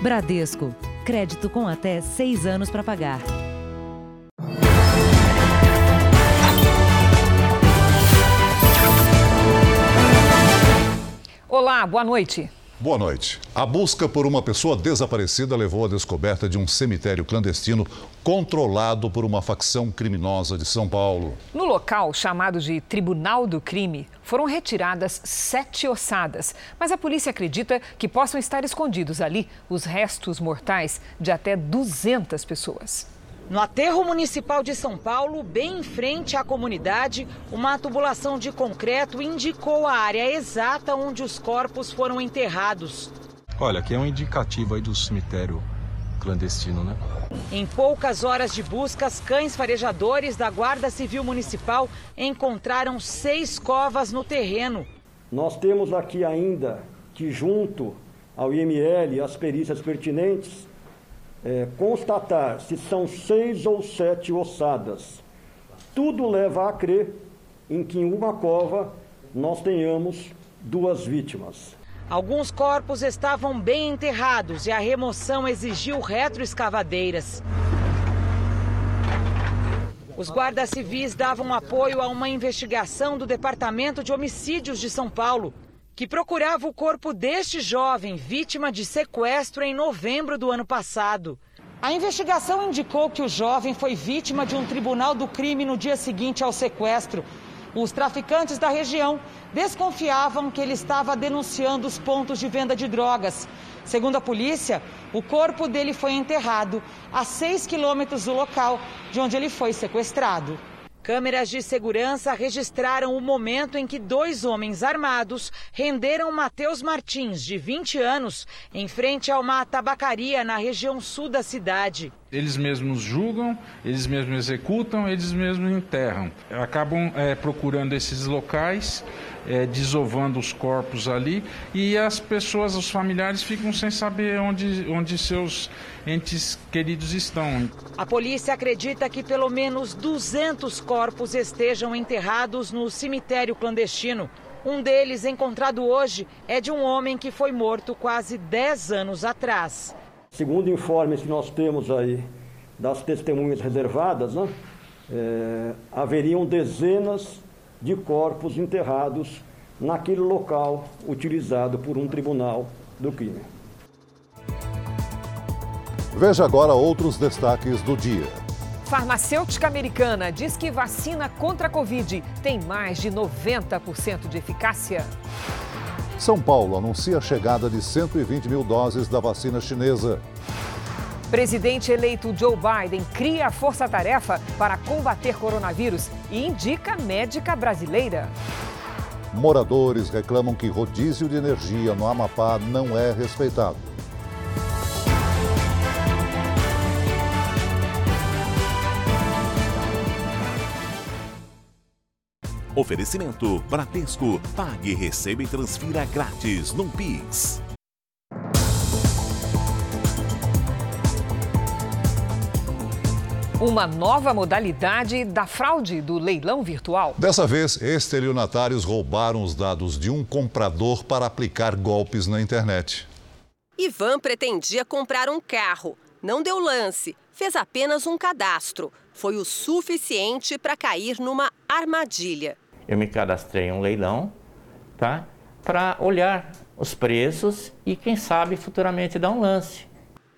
Bradesco. Crédito com até seis anos para pagar. Olá, boa noite. Boa noite. A busca por uma pessoa desaparecida levou à descoberta de um cemitério clandestino controlado por uma facção criminosa de São Paulo. No local, chamado de Tribunal do Crime, foram retiradas sete ossadas, mas a polícia acredita que possam estar escondidos ali os restos mortais de até 200 pessoas. No aterro municipal de São Paulo, bem em frente à comunidade, uma tubulação de concreto indicou a área exata onde os corpos foram enterrados. Olha, aqui é um indicativo aí do cemitério clandestino, né? Em poucas horas de buscas, cães farejadores da Guarda Civil Municipal encontraram seis covas no terreno. Nós temos aqui ainda que, junto ao IML, as perícias pertinentes, é, constatar se são seis ou sete ossadas. Tudo leva a crer em que em uma cova nós tenhamos duas vítimas. Alguns corpos estavam bem enterrados e a remoção exigiu retroescavadeiras. Os guardas civis davam apoio a uma investigação do Departamento de Homicídios de São Paulo, que procurava o corpo deste jovem vítima de sequestro em novembro do ano passado. A investigação indicou que o jovem foi vítima de um tribunal do crime no dia seguinte ao sequestro. Os traficantes da região desconfiavam que ele estava denunciando os pontos de venda de drogas. Segundo a polícia, o corpo dele foi enterrado a 6 quilômetros do local de onde ele foi sequestrado. Câmeras de segurança registraram o momento em que dois homens armados renderam Matheus Martins, de 20 anos, em frente a uma tabacaria na região sul da cidade. Eles mesmos julgam, eles mesmos executam, eles mesmos enterram. Acabam é, procurando esses locais é, desovando os corpos ali e as pessoas, os familiares ficam sem saber onde, onde seus entes queridos estão. A polícia acredita que pelo menos 200 corpos estejam enterrados no cemitério clandestino. Um deles, encontrado hoje, é de um homem que foi morto quase 10 anos atrás. Segundo informes que nós temos aí das testemunhas reservadas, né, é, haveriam dezenas de corpos enterrados naquele local utilizado por um tribunal do crime. Veja agora outros destaques do dia. Farmacêutica americana diz que vacina contra a Covid tem mais de 90% de eficácia. São Paulo anuncia a chegada de 120 mil doses da vacina chinesa. Presidente eleito Joe Biden cria a força-tarefa para combater coronavírus e indica médica brasileira. Moradores reclamam que rodízio de energia no Amapá não é respeitado. Oferecimento Bradesco. Pague, receba e transfira grátis no Pix. Uma nova modalidade da fraude do leilão virtual. Dessa vez, estelionatários roubaram os dados de um comprador para aplicar golpes na internet. Ivan pretendia comprar um carro. Não deu lance, fez apenas um cadastro. Foi o suficiente para cair numa armadilha. Eu me cadastrei em um leilão, tá? Para olhar os preços e, quem sabe, futuramente dar um lance.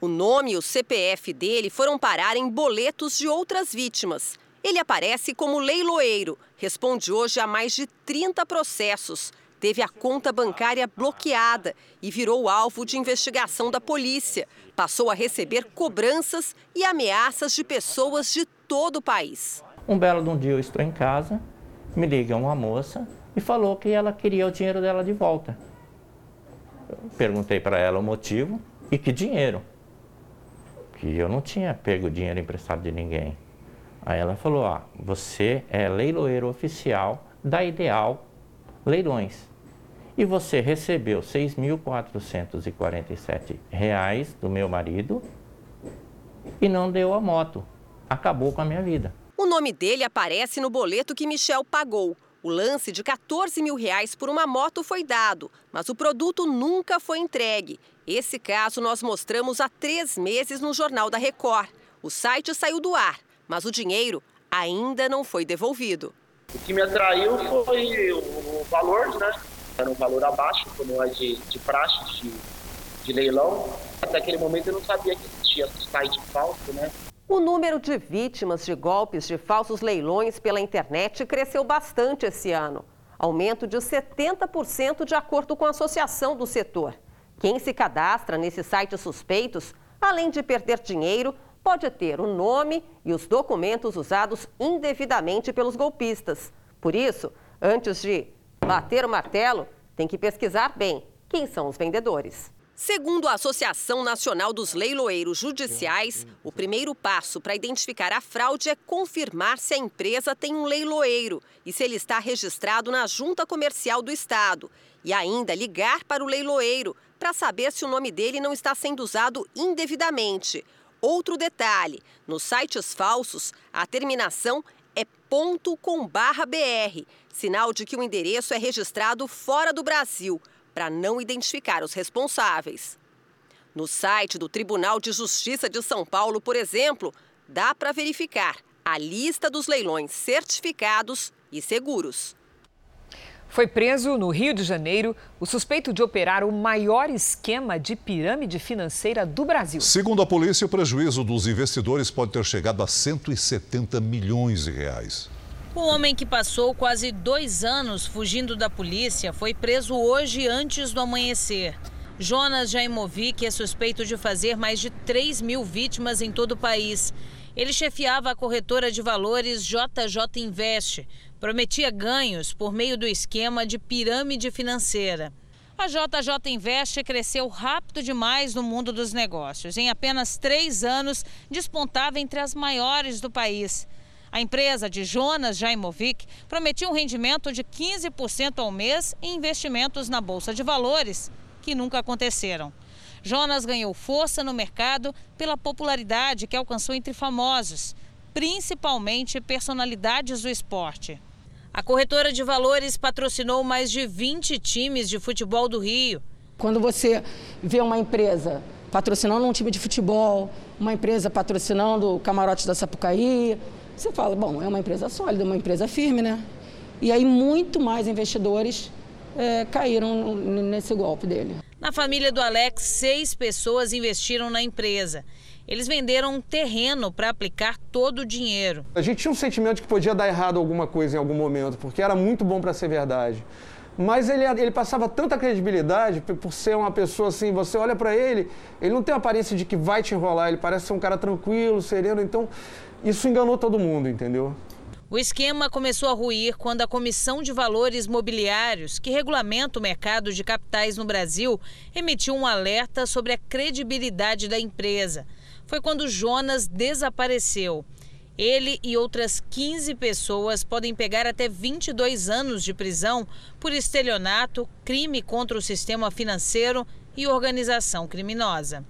O nome e o CPF dele foram parar em boletos de outras vítimas. Ele aparece como leiloeiro, responde hoje a mais de 30 processos. Teve a conta bancária bloqueada e virou alvo de investigação da polícia. Passou a receber cobranças e ameaças de pessoas de todo o país. Um belo de um dia eu estou em casa, me liga uma moça e falou que ela queria o dinheiro dela de volta. Perguntei para ela o motivo e que dinheiro que eu não tinha pego dinheiro emprestado de ninguém. Aí ela falou: ah, você é leiloeiro oficial da Ideal Leilões. E você recebeu R$ 6.447 do meu marido e não deu a moto. Acabou com a minha vida. O nome dele aparece no boleto que Michel pagou. O lance de 14 mil reais por uma moto foi dado, mas o produto nunca foi entregue. Esse caso nós mostramos há três meses no Jornal da Record. O site saiu do ar, mas o dinheiro ainda não foi devolvido. O que me atraiu foi o valor, né? Era um valor abaixo, como é de, de praxe, de, de leilão. Até aquele momento eu não sabia que existia site falso, né? O número de vítimas de golpes de falsos leilões pela internet cresceu bastante esse ano. Aumento de 70% de acordo com a associação do setor. Quem se cadastra nesses sites suspeitos, além de perder dinheiro, pode ter o nome e os documentos usados indevidamente pelos golpistas. Por isso, antes de bater o martelo, tem que pesquisar bem quem são os vendedores. Segundo a Associação Nacional dos Leiloeiros Judiciais, o primeiro passo para identificar a fraude é confirmar se a empresa tem um leiloeiro e se ele está registrado na Junta Comercial do Estado. E ainda ligar para o leiloeiro para saber se o nome dele não está sendo usado indevidamente. Outro detalhe: nos sites falsos, a terminação é ponto com barra BR, sinal de que o endereço é registrado fora do Brasil, para não identificar os responsáveis. No site do Tribunal de Justiça de São Paulo, por exemplo, dá para verificar a lista dos leilões certificados e seguros. Foi preso no Rio de Janeiro o suspeito de operar o maior esquema de pirâmide financeira do Brasil. Segundo a polícia, o prejuízo dos investidores pode ter chegado a 170 milhões de reais. O homem que passou quase dois anos fugindo da polícia foi preso hoje antes do amanhecer. Jonas Jaimovic é suspeito de fazer mais de 3 mil vítimas em todo o país. Ele chefiava a corretora de valores JJ Invest, prometia ganhos por meio do esquema de pirâmide financeira. A JJ Invest cresceu rápido demais no mundo dos negócios. Em apenas três anos, despontava entre as maiores do país. A empresa de Jonas Jaimovic prometia um rendimento de 15% ao mês em investimentos na Bolsa de Valores, que nunca aconteceram. Jonas ganhou força no mercado pela popularidade que alcançou entre famosos, principalmente personalidades do esporte. A corretora de valores patrocinou mais de 20 times de futebol do Rio. Quando você vê uma empresa patrocinando um time de futebol, uma empresa patrocinando o camarote da Sapucaí, você fala, bom, é uma empresa sólida, uma empresa firme, né? E aí muito mais investidores é, caíram nesse golpe dele. Na família do Alex, seis pessoas investiram na empresa. Eles venderam um terreno para aplicar todo o dinheiro. A gente tinha um sentimento de que podia dar errado alguma coisa em algum momento, porque era muito bom para ser verdade. Mas ele, ele passava tanta credibilidade por ser uma pessoa assim, você olha para ele, ele não tem a aparência de que vai te enrolar, ele parece ser um cara tranquilo, sereno, então isso enganou todo mundo, entendeu? O esquema começou a ruir quando a Comissão de Valores Mobiliários, que regulamenta o mercado de capitais no Brasil, emitiu um alerta sobre a credibilidade da empresa foi quando Jonas desapareceu. Ele e outras 15 pessoas podem pegar até 22 anos de prisão por estelionato, crime contra o sistema financeiro e organização criminosa.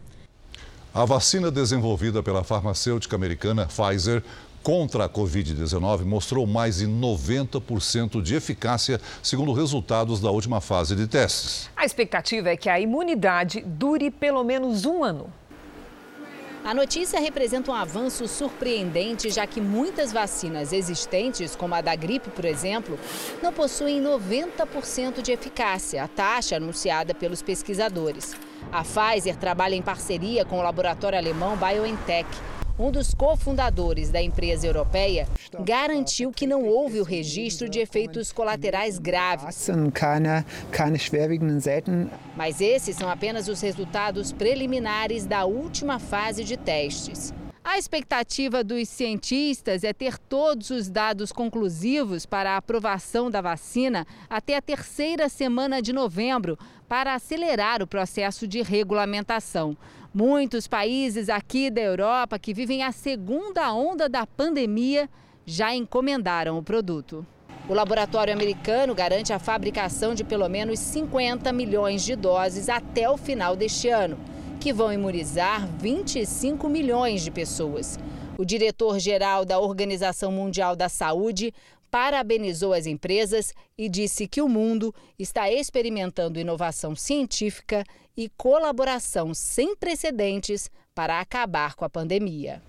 A vacina desenvolvida pela farmacêutica americana Pfizer contra a Covid-19 mostrou mais de 90% de eficácia, segundo resultados da última fase de testes. A expectativa é que a imunidade dure pelo menos um ano. A notícia representa um avanço surpreendente, já que muitas vacinas existentes, como a da gripe, por exemplo, não possuem 90% de eficácia, a taxa anunciada pelos pesquisadores. A Pfizer trabalha em parceria com o laboratório alemão BioNTech um dos cofundadores da empresa europeia, garantiu que não houve o registro de efeitos colaterais graves. Mas esses são apenas os resultados preliminares da última fase de testes. A expectativa dos cientistas é ter todos os dados conclusivos para a aprovação da vacina até a terceira semana de novembro, para acelerar o processo de regulamentação. Muitos países aqui da Europa que vivem a segunda onda da pandemia já encomendaram o produto. O laboratório americano garante a fabricação de pelo menos 50 milhões de doses até o final deste ano, que vão imunizar 25 milhões de pessoas. O diretor-geral da Organização Mundial da Saúde parabenizou as empresas e disse que o mundo está experimentando inovação científica e colaboração sem precedentes para acabar com a pandemia.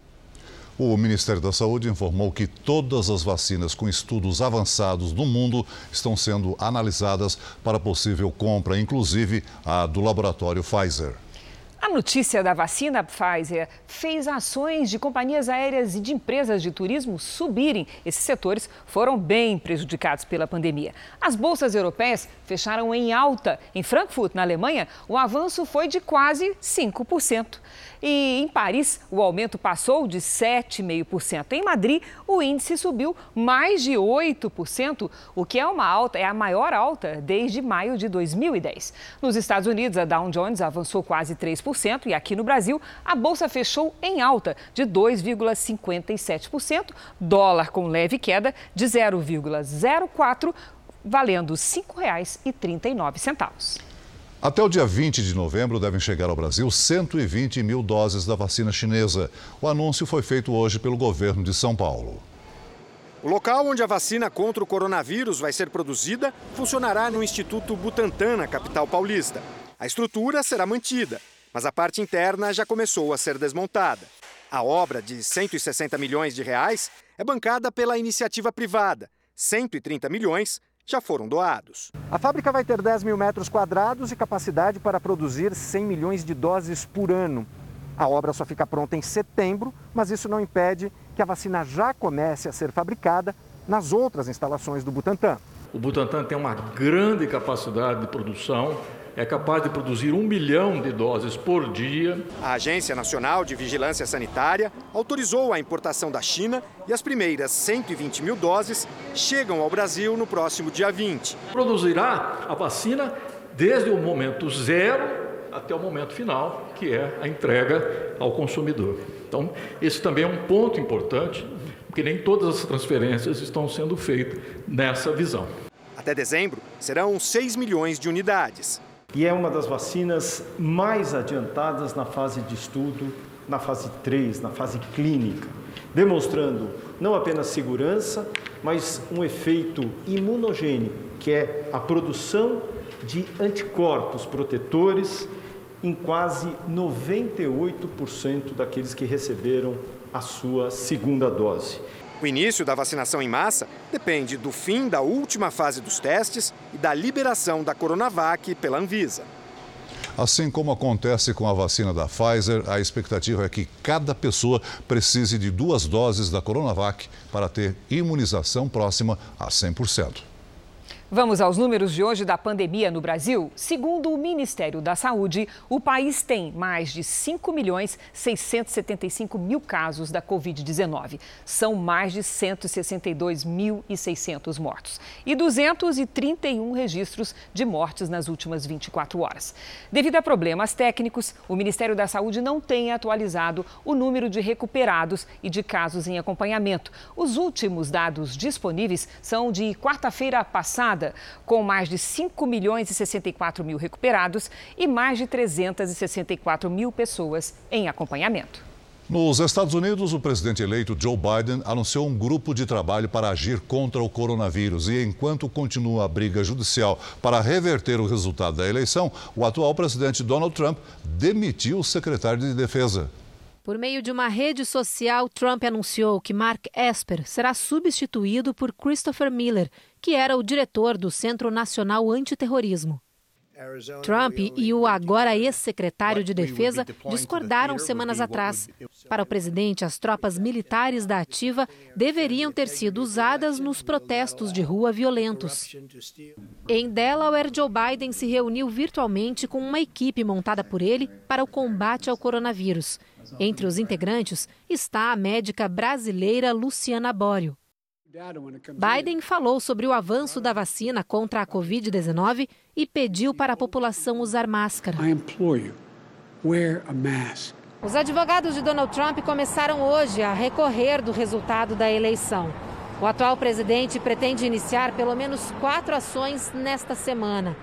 O Ministério da Saúde informou que todas as vacinas com estudos avançados no mundo estão sendo analisadas para possível compra, inclusive a do laboratório Pfizer. A notícia da vacina Pfizer fez ações de companhias aéreas e de empresas de turismo subirem. Esses setores foram bem prejudicados pela pandemia. As bolsas europeias fecharam em alta. Em Frankfurt, na Alemanha, o avanço foi de quase 5%. E em Paris, o aumento passou de 7,5%. Em Madrid, o índice subiu mais de 8%, o que é uma alta, é a maior alta desde maio de 2010. Nos Estados Unidos, a Dow Jones avançou quase 3% e aqui no Brasil, a bolsa fechou em alta de 2,57%, dólar com leve queda de 0,04, valendo R$ 5,39. Até o dia 20 de novembro devem chegar ao Brasil 120 mil doses da vacina chinesa. O anúncio foi feito hoje pelo governo de São Paulo. O local onde a vacina contra o coronavírus vai ser produzida funcionará no Instituto Butantan, na capital paulista. A estrutura será mantida, mas a parte interna já começou a ser desmontada. A obra, de 160 milhões de reais, é bancada pela iniciativa privada. 130 milhões já foram doados. A fábrica vai ter 10 mil metros quadrados e capacidade para produzir 100 milhões de doses por ano. A obra só fica pronta em setembro, mas isso não impede que a vacina já comece a ser fabricada nas outras instalações do Butantan. O Butantan tem uma grande capacidade de produção é capaz de produzir um milhão de doses por dia. A Agência Nacional de Vigilância Sanitária autorizou a importação da China e as primeiras 120 mil doses chegam ao Brasil no próximo dia 20. Produzirá a vacina desde o momento zero até o momento final, que é a entrega ao consumidor. Então, esse também é um ponto importante, porque nem todas as transferências estão sendo feitas nessa visão. Até dezembro, serão 6 milhões de unidades e é uma das vacinas mais adiantadas na fase de estudo, na fase 3, na fase clínica, demonstrando não apenas segurança, mas um efeito imunogênico, que é a produção de anticorpos protetores em quase 98% daqueles que receberam a sua segunda dose. O início da vacinação em massa depende do fim da última fase dos testes e da liberação da Coronavac pela Anvisa. Assim como acontece com a vacina da Pfizer, a expectativa é que cada pessoa precise de duas doses da Coronavac para ter imunização próxima a 100%. Vamos aos números de hoje da pandemia no Brasil. Segundo o Ministério da Saúde, o país tem mais de 5 milhões 675 mil casos da Covid-19. São mais de 162.600 mortos e 231 registros de mortes nas últimas 24 horas. Devido a problemas técnicos, o Ministério da Saúde não tem atualizado o número de recuperados e de casos em acompanhamento. Os últimos dados disponíveis são de quarta-feira passada com mais de 5 milhões e 64 mil recuperados e mais de 364 mil pessoas em acompanhamento. Nos Estados Unidos, o presidente eleito Joe Biden anunciou um grupo de trabalho para agir contra o coronavírus. E enquanto continua a briga judicial para reverter o resultado da eleição, o atual presidente Donald Trump demitiu o secretário de Defesa. Por meio de uma rede social, Trump anunciou que Mark Esper será substituído por Christopher Miller, que era o diretor do Centro Nacional Antiterrorismo. Trump e o agora ex-secretário de Defesa discordaram semanas atrás. Para o presidente, as tropas militares da ativa deveriam ter sido usadas nos protestos de rua violentos. Em Delaware, Joe Biden se reuniu virtualmente com uma equipe montada por ele para o combate ao coronavírus. Entre os integrantes está a médica brasileira Luciana Bório. Biden falou sobre o avanço da vacina contra a Covid-19 e pediu para a população usar máscara. Os advogados de Donald Trump começaram hoje a recorrer do resultado da eleição. O atual presidente pretende iniciar pelo menos quatro ações nesta semana.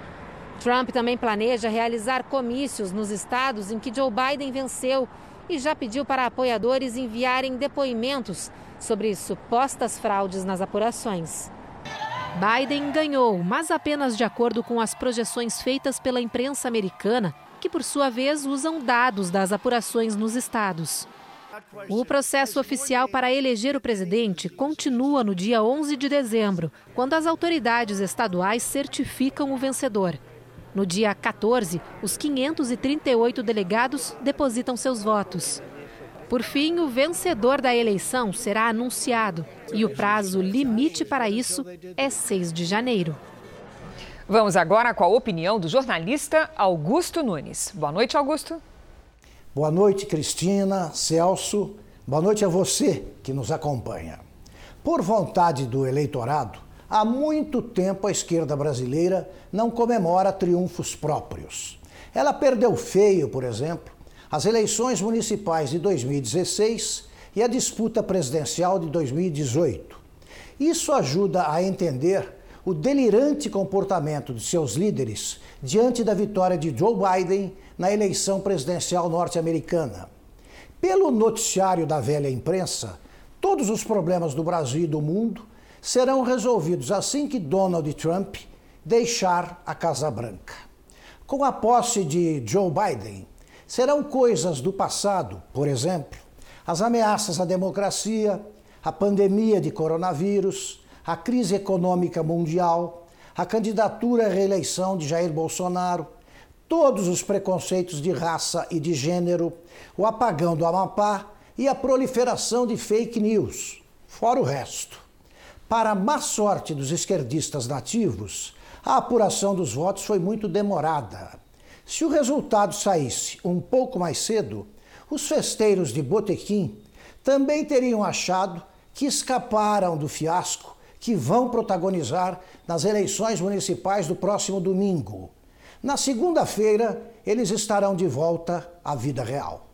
Trump também planeja realizar comícios nos estados em que Joe Biden venceu e já pediu para apoiadores enviarem depoimentos sobre supostas fraudes nas apurações. Biden ganhou, mas apenas de acordo com as projeções feitas pela imprensa americana, que por sua vez usam dados das apurações nos estados. O processo oficial para eleger o presidente continua no dia 11 de dezembro, quando as autoridades estaduais certificam o vencedor. No dia 14, os 538 delegados depositam seus votos. Por fim, o vencedor da eleição será anunciado e o prazo limite para isso é 6 de janeiro. Vamos agora com a opinião do jornalista Augusto Nunes. Boa noite, Augusto. Boa noite, Cristina, Celso. Boa noite a você que nos acompanha. Por vontade do eleitorado, há muito tempo a esquerda brasileira não comemora triunfos próprios. Ela perdeu feio, por exemplo, as eleições municipais de 2016 e a disputa presidencial de 2018. Isso ajuda a entender o delirante comportamento de seus líderes diante da vitória de Joe Biden na eleição presidencial norte-americana. Pelo noticiário da velha imprensa, todos os problemas do Brasil e do mundo serão resolvidos assim que Donald Trump deixar a Casa Branca. Com a posse de Joe Biden, serão coisas do passado, por exemplo, as ameaças à democracia, a pandemia de coronavírus, a crise econômica mundial, a candidatura à reeleição de Jair Bolsonaro, todos os preconceitos de raça e de gênero, o apagão do Amapá e a proliferação de fake news, fora o resto. Para a má sorte dos esquerdistas nativos, a apuração dos votos foi muito demorada. Se o resultado saísse um pouco mais cedo, os festeiros de Botequim também teriam achado que escaparam do fiasco que vão protagonizar nas eleições municipais do próximo domingo. Na segunda-feira, eles estarão de volta à vida real.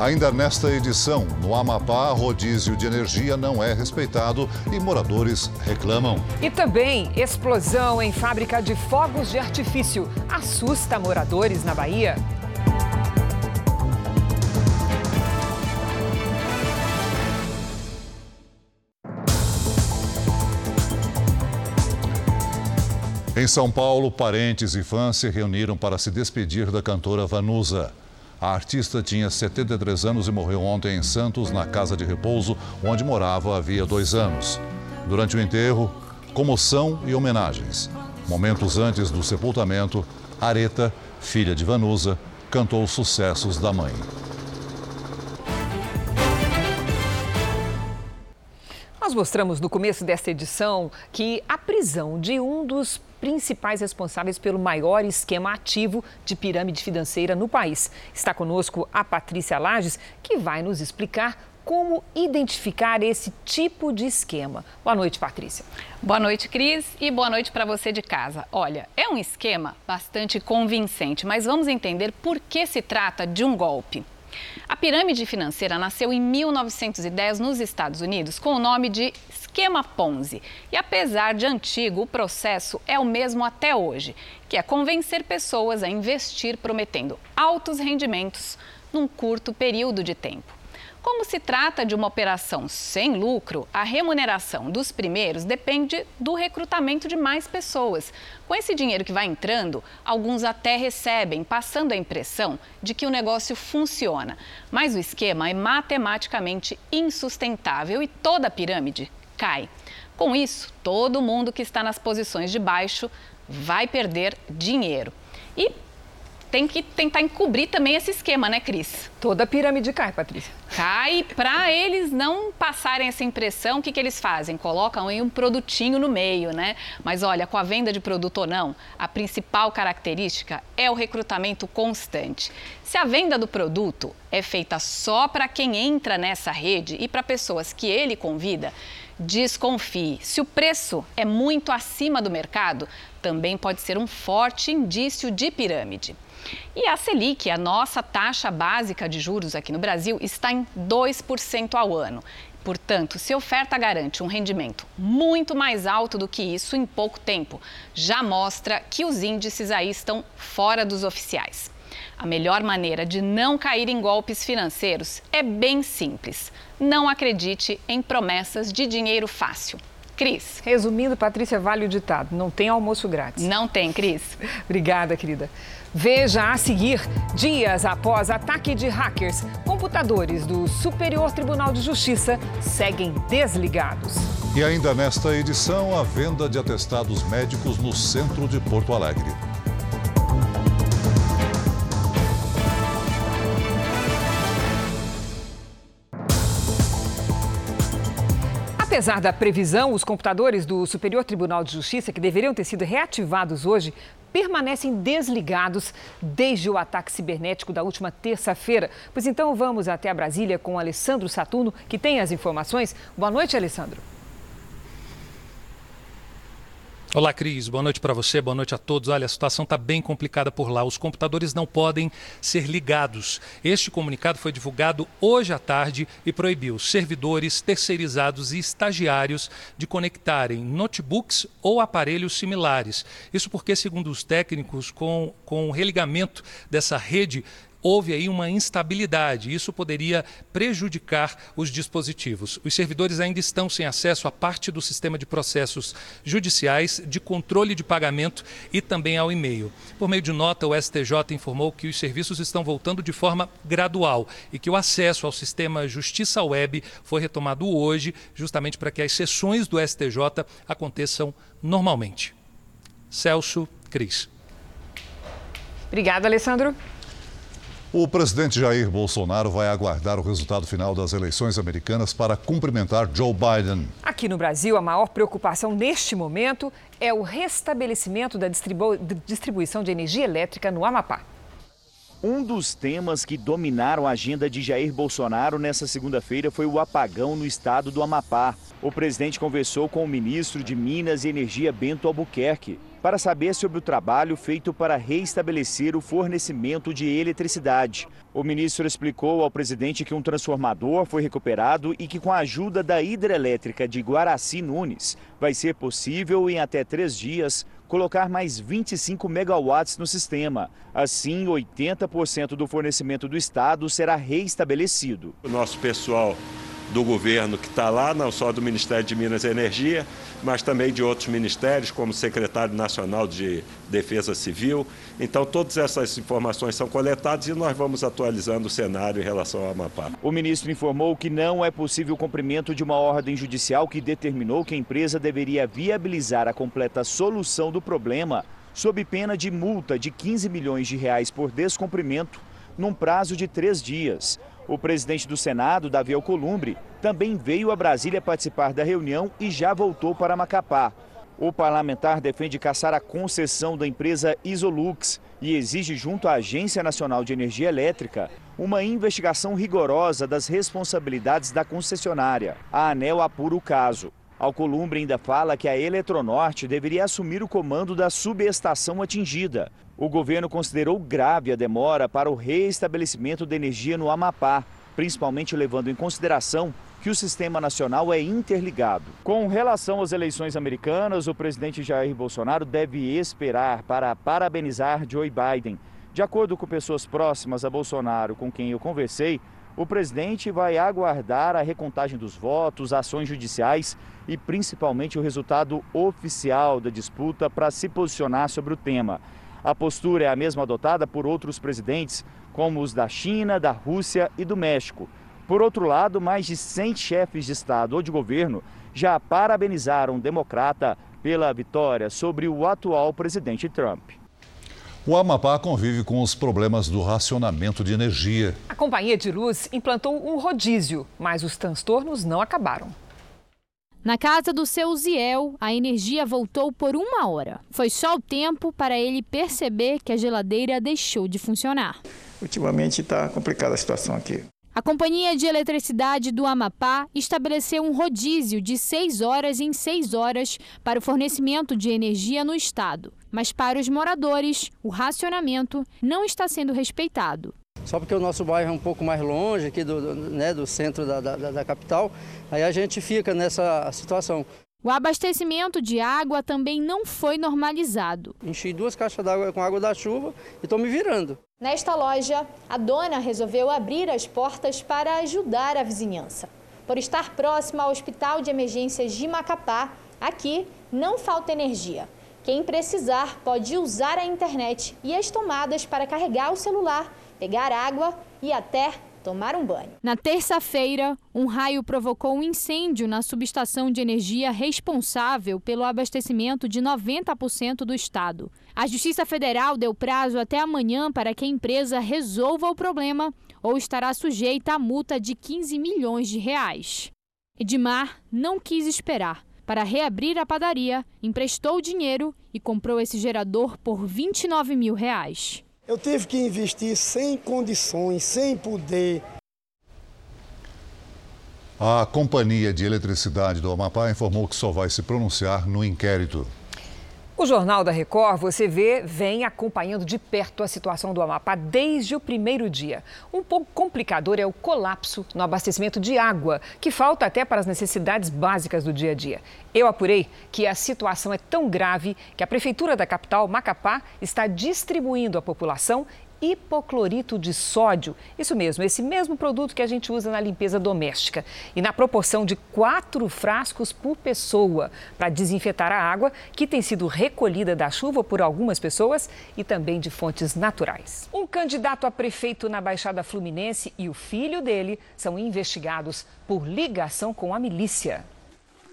Ainda nesta edição, no Amapá, rodízio de energia não é respeitado e moradores reclamam. E também explosão em fábrica de fogos de artifício assusta moradores na Bahia. Em São Paulo, parentes e fãs se reuniram para se despedir da cantora Vanusa. A artista tinha 73 anos e morreu ontem em Santos, na casa de repouso, onde morava havia dois anos. Durante o enterro, comoção e homenagens. Momentos antes do sepultamento, Areta, filha de Vanusa, cantou os sucessos da mãe. Nós mostramos no começo desta edição que a prisão de um dos principais responsáveis pelo maior esquema ativo de pirâmide financeira no país. Está conosco a Patrícia Lages, que vai nos explicar como identificar esse tipo de esquema. Boa noite, Patrícia. Boa noite, Cris, e boa noite para você de casa. Olha, é um esquema bastante convincente, mas vamos entender por que se trata de um golpe. A pirâmide financeira nasceu em 1910 nos Estados Unidos com o nome de esquema Ponzi. E apesar de antigo, o processo é o mesmo até hoje, que é convencer pessoas a investir prometendo altos rendimentos num curto período de tempo. Como se trata de uma operação sem lucro, a remuneração dos primeiros depende do recrutamento de mais pessoas. Com esse dinheiro que vai entrando, alguns até recebem, passando a impressão de que o negócio funciona. Mas o esquema é matematicamente insustentável e toda a pirâmide cai. Com isso, todo mundo que está nas posições de baixo vai perder dinheiro. E tem que tentar encobrir também esse esquema, né, Cris? Toda a pirâmide cai, Patrícia. Cai. Para eles não passarem essa impressão, o que, que eles fazem? Colocam aí um produtinho no meio, né? Mas olha, com a venda de produto ou não, a principal característica é o recrutamento constante. Se a venda do produto é feita só para quem entra nessa rede e para pessoas que ele convida, desconfie. Se o preço é muito acima do mercado, também pode ser um forte indício de pirâmide. E a Selic, a nossa taxa básica de juros aqui no Brasil, está em 2% ao ano. Portanto, se a oferta garante um rendimento muito mais alto do que isso em pouco tempo, já mostra que os índices aí estão fora dos oficiais. A melhor maneira de não cair em golpes financeiros é bem simples. Não acredite em promessas de dinheiro fácil. Cris. Resumindo, Patrícia, vale o ditado: não tem almoço grátis. Não tem, Cris. Obrigada, querida. Veja a seguir: dias após ataque de hackers, computadores do Superior Tribunal de Justiça seguem desligados. E ainda nesta edição, a venda de atestados médicos no centro de Porto Alegre. Apesar da previsão, os computadores do Superior Tribunal de Justiça, que deveriam ter sido reativados hoje, permanecem desligados desde o ataque cibernético da última terça-feira. Pois então vamos até a Brasília com Alessandro Saturno, que tem as informações. Boa noite, Alessandro. Olá, Cris. Boa noite para você, boa noite a todos. Olha, a situação está bem complicada por lá. Os computadores não podem ser ligados. Este comunicado foi divulgado hoje à tarde e proibiu servidores, terceirizados e estagiários de conectarem notebooks ou aparelhos similares. Isso porque, segundo os técnicos, com, com o religamento dessa rede, houve aí uma instabilidade. Isso poderia prejudicar os dispositivos. Os servidores ainda estão sem acesso a parte do sistema de processos judiciais, de controle de pagamento e também ao e-mail. Por meio de nota, o STJ informou que os serviços estão voltando de forma gradual e que o acesso ao sistema Justiça Web foi retomado hoje, justamente para que as sessões do STJ aconteçam normalmente. Celso Cris. Obrigada, Alessandro. O presidente Jair Bolsonaro vai aguardar o resultado final das eleições americanas para cumprimentar Joe Biden. Aqui no Brasil, a maior preocupação neste momento é o restabelecimento da distribu distribuição de energia elétrica no Amapá. Um dos temas que dominaram a agenda de Jair Bolsonaro nessa segunda-feira foi o apagão no estado do Amapá. O presidente conversou com o ministro de Minas e Energia, Bento Albuquerque, para saber sobre o trabalho feito para reestabelecer o fornecimento de eletricidade. O ministro explicou ao presidente que um transformador foi recuperado e que, com a ajuda da hidrelétrica de Guaraci Nunes, vai ser possível, em até três dias, colocar mais 25 megawatts no sistema. Assim, 80% do fornecimento do estado será reestabelecido. O nosso pessoal do governo que está lá, não só do Ministério de Minas e Energia, mas também de outros ministérios, como o Secretário Nacional de Defesa Civil. Então, todas essas informações são coletadas e nós vamos atualizando o cenário em relação ao Amapá. O ministro informou que não é possível o cumprimento de uma ordem judicial que determinou que a empresa deveria viabilizar a completa solução do problema sob pena de multa de 15 milhões de reais por descumprimento num prazo de três dias. O presidente do Senado, Davi Alcolumbre, também veio a Brasília participar da reunião e já voltou para Macapá. O parlamentar defende caçar a concessão da empresa Isolux e exige, junto à Agência Nacional de Energia Elétrica, uma investigação rigorosa das responsabilidades da concessionária. A ANEL apura o caso. Alcolumbre ainda fala que a Eletronorte deveria assumir o comando da subestação atingida. O governo considerou grave a demora para o reestabelecimento da energia no Amapá, principalmente levando em consideração que o sistema nacional é interligado. Com relação às eleições americanas, o presidente Jair Bolsonaro deve esperar para parabenizar Joe Biden. De acordo com pessoas próximas a Bolsonaro com quem eu conversei, o presidente vai aguardar a recontagem dos votos, ações judiciais e principalmente o resultado oficial da disputa para se posicionar sobre o tema. A postura é a mesma adotada por outros presidentes, como os da China, da Rússia e do México. Por outro lado, mais de 100 chefes de Estado ou de governo já parabenizaram o democrata pela vitória sobre o atual presidente Trump. O Amapá convive com os problemas do racionamento de energia. A companhia de luz implantou um rodízio, mas os transtornos não acabaram. Na casa do seu Ziel, a energia voltou por uma hora. Foi só o tempo para ele perceber que a geladeira deixou de funcionar. Ultimamente está complicada a situação aqui. A Companhia de Eletricidade do Amapá estabeleceu um rodízio de 6 horas em 6 horas para o fornecimento de energia no estado. Mas para os moradores, o racionamento não está sendo respeitado. Só porque o nosso bairro é um pouco mais longe aqui do, né, do centro da, da, da capital, aí a gente fica nessa situação. O abastecimento de água também não foi normalizado. Enchi duas caixas d'água com água da chuva e estou me virando. Nesta loja, a dona resolveu abrir as portas para ajudar a vizinhança. Por estar próxima ao Hospital de Emergências de Macapá, aqui não falta energia. Quem precisar pode usar a internet e as tomadas para carregar o celular, pegar água e até tomar um banho. Na terça-feira, um raio provocou um incêndio na subestação de energia responsável pelo abastecimento de 90% do estado. A Justiça Federal deu prazo até amanhã para que a empresa resolva o problema ou estará sujeita a multa de 15 milhões de reais. Edmar não quis esperar. Para reabrir a padaria, emprestou dinheiro e comprou esse gerador por 29 mil reais. Eu tive que investir sem condições, sem poder. A Companhia de Eletricidade do Amapá informou que só vai se pronunciar no inquérito. O Jornal da Record, você vê, vem acompanhando de perto a situação do Amapá desde o primeiro dia. Um pouco complicador é o colapso no abastecimento de água, que falta até para as necessidades básicas do dia a dia. Eu apurei que a situação é tão grave que a Prefeitura da capital, Macapá, está distribuindo à população hipoclorito de sódio. Isso mesmo, esse mesmo produto que a gente usa na limpeza doméstica. E na proporção de quatro frascos por pessoa para desinfetar a água que tem sido recolhida da chuva por algumas pessoas e também de fontes naturais. Um candidato a prefeito na Baixada Fluminense e o filho dele são investigados por ligação com a milícia.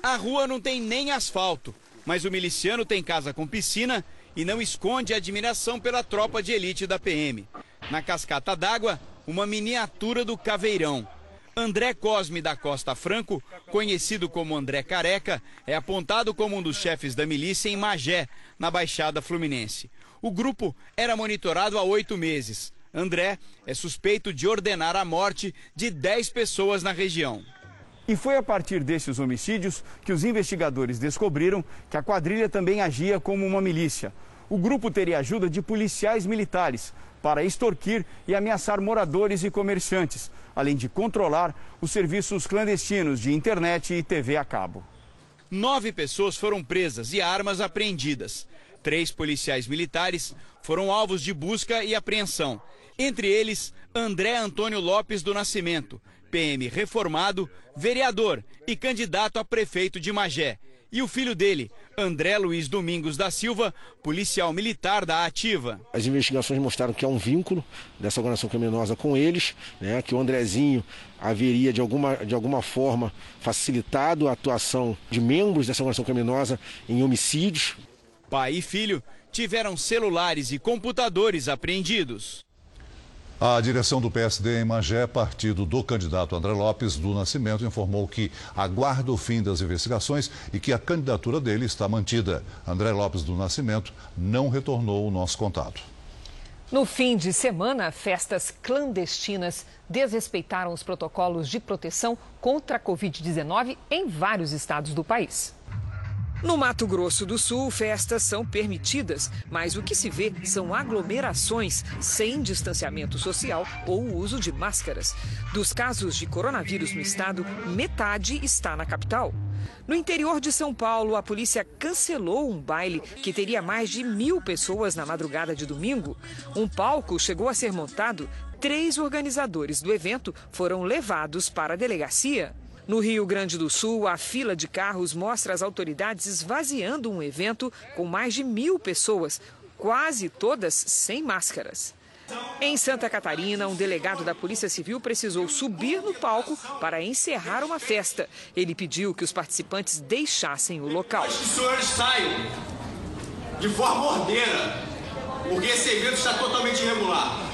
A rua não tem nem asfalto, mas o miliciano tem casa com piscina e não esconde admiração pela tropa de elite da PM. Na cascata d'água, uma miniatura do Caveirão. André Cosme da Costa Franco, conhecido como André Careca, é apontado como um dos chefes da milícia em Magé, na Baixada Fluminense. O grupo era monitorado há oito meses. André é suspeito de ordenar a morte de dez pessoas na região. E foi a partir desses homicídios que os investigadores descobriram que a quadrilha também agia como uma milícia. O grupo teria ajuda de policiais militares para extorquir e ameaçar moradores e comerciantes, além de controlar os serviços clandestinos de internet e TV a cabo. Nove pessoas foram presas e armas apreendidas. Três policiais militares foram alvos de busca e apreensão. Entre eles, André Antônio Lopes do Nascimento, PM reformado, vereador e candidato a prefeito de Magé. E o filho dele, André Luiz Domingos da Silva, policial militar da Ativa. As investigações mostraram que há um vínculo dessa organização criminosa com eles, né, que o Andrezinho haveria de alguma, de alguma forma facilitado a atuação de membros dessa organização criminosa em homicídios. Pai e filho tiveram celulares e computadores apreendidos. A direção do PSD em Magé, partido do candidato André Lopes do Nascimento, informou que aguarda o fim das investigações e que a candidatura dele está mantida. André Lopes do Nascimento não retornou o nosso contato. No fim de semana, festas clandestinas desrespeitaram os protocolos de proteção contra a Covid-19 em vários estados do país. No Mato Grosso do Sul, festas são permitidas, mas o que se vê são aglomerações sem distanciamento social ou uso de máscaras. Dos casos de coronavírus no estado, metade está na capital. No interior de São Paulo, a polícia cancelou um baile que teria mais de mil pessoas na madrugada de domingo. Um palco chegou a ser montado. Três organizadores do evento foram levados para a delegacia. No Rio Grande do Sul, a fila de carros mostra as autoridades esvaziando um evento com mais de mil pessoas, quase todas sem máscaras. Em Santa Catarina, um delegado da Polícia Civil precisou subir no palco para encerrar uma festa. Ele pediu que os participantes deixassem o local. Os senhores saiam de forma ordeira, porque esse evento está totalmente irregular.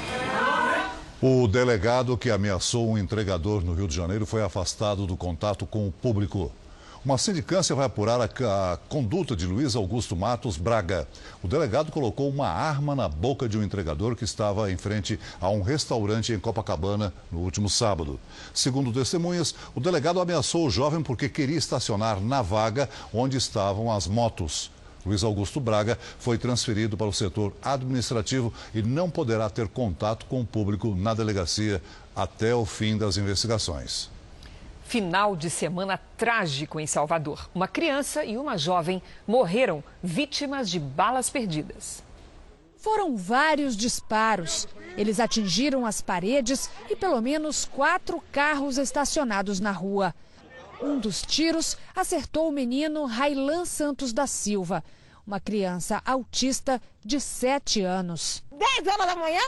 O delegado que ameaçou um entregador no Rio de Janeiro foi afastado do contato com o público. Uma sindicância vai apurar a, a, conduta de Luiz Augusto Matos Braga. O delegado colocou uma arma na boca de um entregador que estava em frente a um restaurante em Copacabana no último sábado. Segundo testemunhas, o delegado ameaçou o jovem porque queria estacionar na vaga onde estavam as motos. Luiz Augusto Braga foi transferido para o setor administrativo e não poderá ter contato com o público na delegacia até o fim das investigações. Final de semana trágico em Salvador. Uma criança e uma jovem morreram vítimas de balas perdidas. Foram vários disparos. Eles atingiram as paredes e pelo menos quatro carros estacionados na rua. Um dos tiros acertou o menino Railan Santos da Silva, uma criança autista de 7 anos. 10 horas da manhã?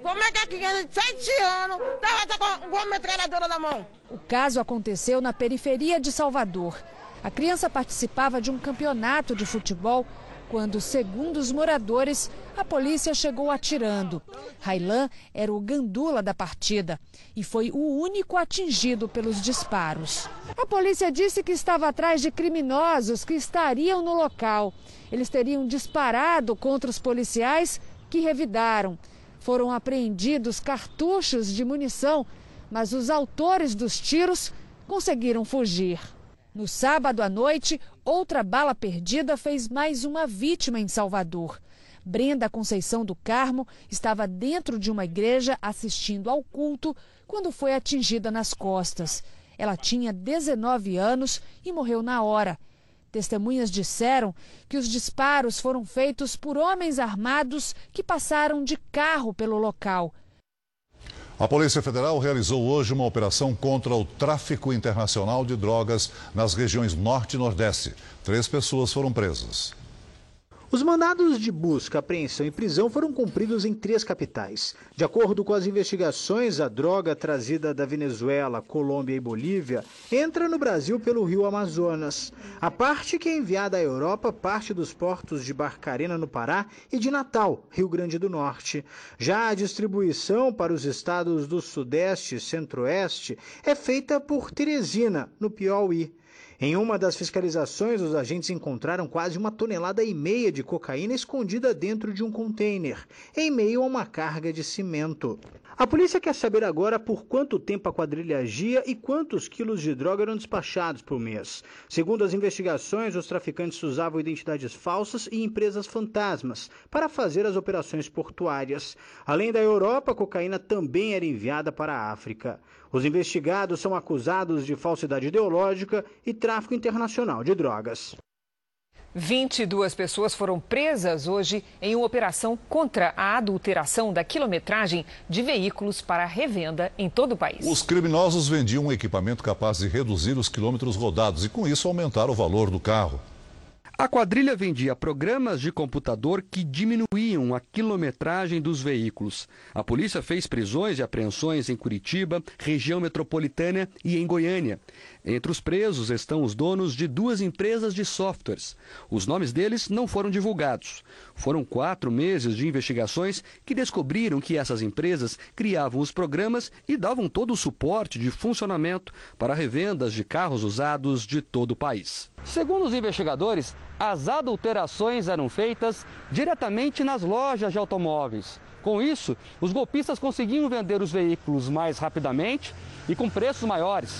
Como é que a criança de 7 anos estava com uma metralhadora na mão? O caso aconteceu na periferia de Salvador. A criança participava de um campeonato de futebol quando, segundo os moradores, a polícia chegou atirando. Railan era o gandula da partida e foi o único atingido pelos disparos. A polícia disse que estava atrás de criminosos que estariam no local. Eles teriam disparado contra os policiais que revidaram. Foram apreendidos cartuchos de munição, mas os autores dos tiros conseguiram fugir. No sábado à noite, outra bala perdida fez mais uma vítima em Salvador. Brenda Conceição do Carmo estava dentro de uma igreja assistindo ao culto quando foi atingida nas costas. Ela tinha 19 anos e morreu na hora. Testemunhas disseram que os disparos foram feitos por homens armados que passaram de carro pelo local. A Polícia Federal realizou hoje uma operação contra o tráfico internacional de drogas nas regiões Norte e Nordeste. Três pessoas foram presas. Os mandados de busca, apreensão e prisão foram cumpridos em três capitais. De acordo com as investigações, a droga trazida da Venezuela, Colômbia e Bolívia entra no Brasil pelo rio Amazonas. A parte que é enviada à Europa parte dos portos de Barcarena, no Pará, e de Natal, Rio Grande do Norte. Já a distribuição para os estados do Sudeste e Centro-Oeste é feita por Teresina, no Piauí. Em uma das fiscalizações, os agentes encontraram quase uma tonelada e meia de cocaína escondida dentro de um container, em meio a uma carga de cimento. A polícia quer saber agora por quanto tempo a quadrilha agia e quantos quilos de droga eram despachados por mês. Segundo as investigações, os traficantes usavam identidades falsas e empresas fantasmas para fazer as operações portuárias. Além da Europa, a cocaína também era enviada para a África. Os investigados são acusados de falsidade ideológica e tráfico internacional de drogas. 22 pessoas foram presas hoje em uma operação contra a adulteração da quilometragem de veículos para revenda em todo o país. Os criminosos vendiam um equipamento capaz de reduzir os quilômetros rodados e, com isso, aumentar o valor do carro. A quadrilha vendia programas de computador que diminuíam a quilometragem dos veículos. A polícia fez prisões e apreensões em Curitiba, região metropolitana e em Goiânia. Entre os presos estão os donos de duas empresas de softwares. Os nomes deles não foram divulgados. Foram quatro meses de investigações que descobriram que essas empresas criavam os programas e davam todo o suporte de funcionamento para revendas de carros usados de todo o país. Segundo os investigadores, as adulterações eram feitas diretamente nas lojas de automóveis. Com isso, os golpistas conseguiam vender os veículos mais rapidamente e com preços maiores.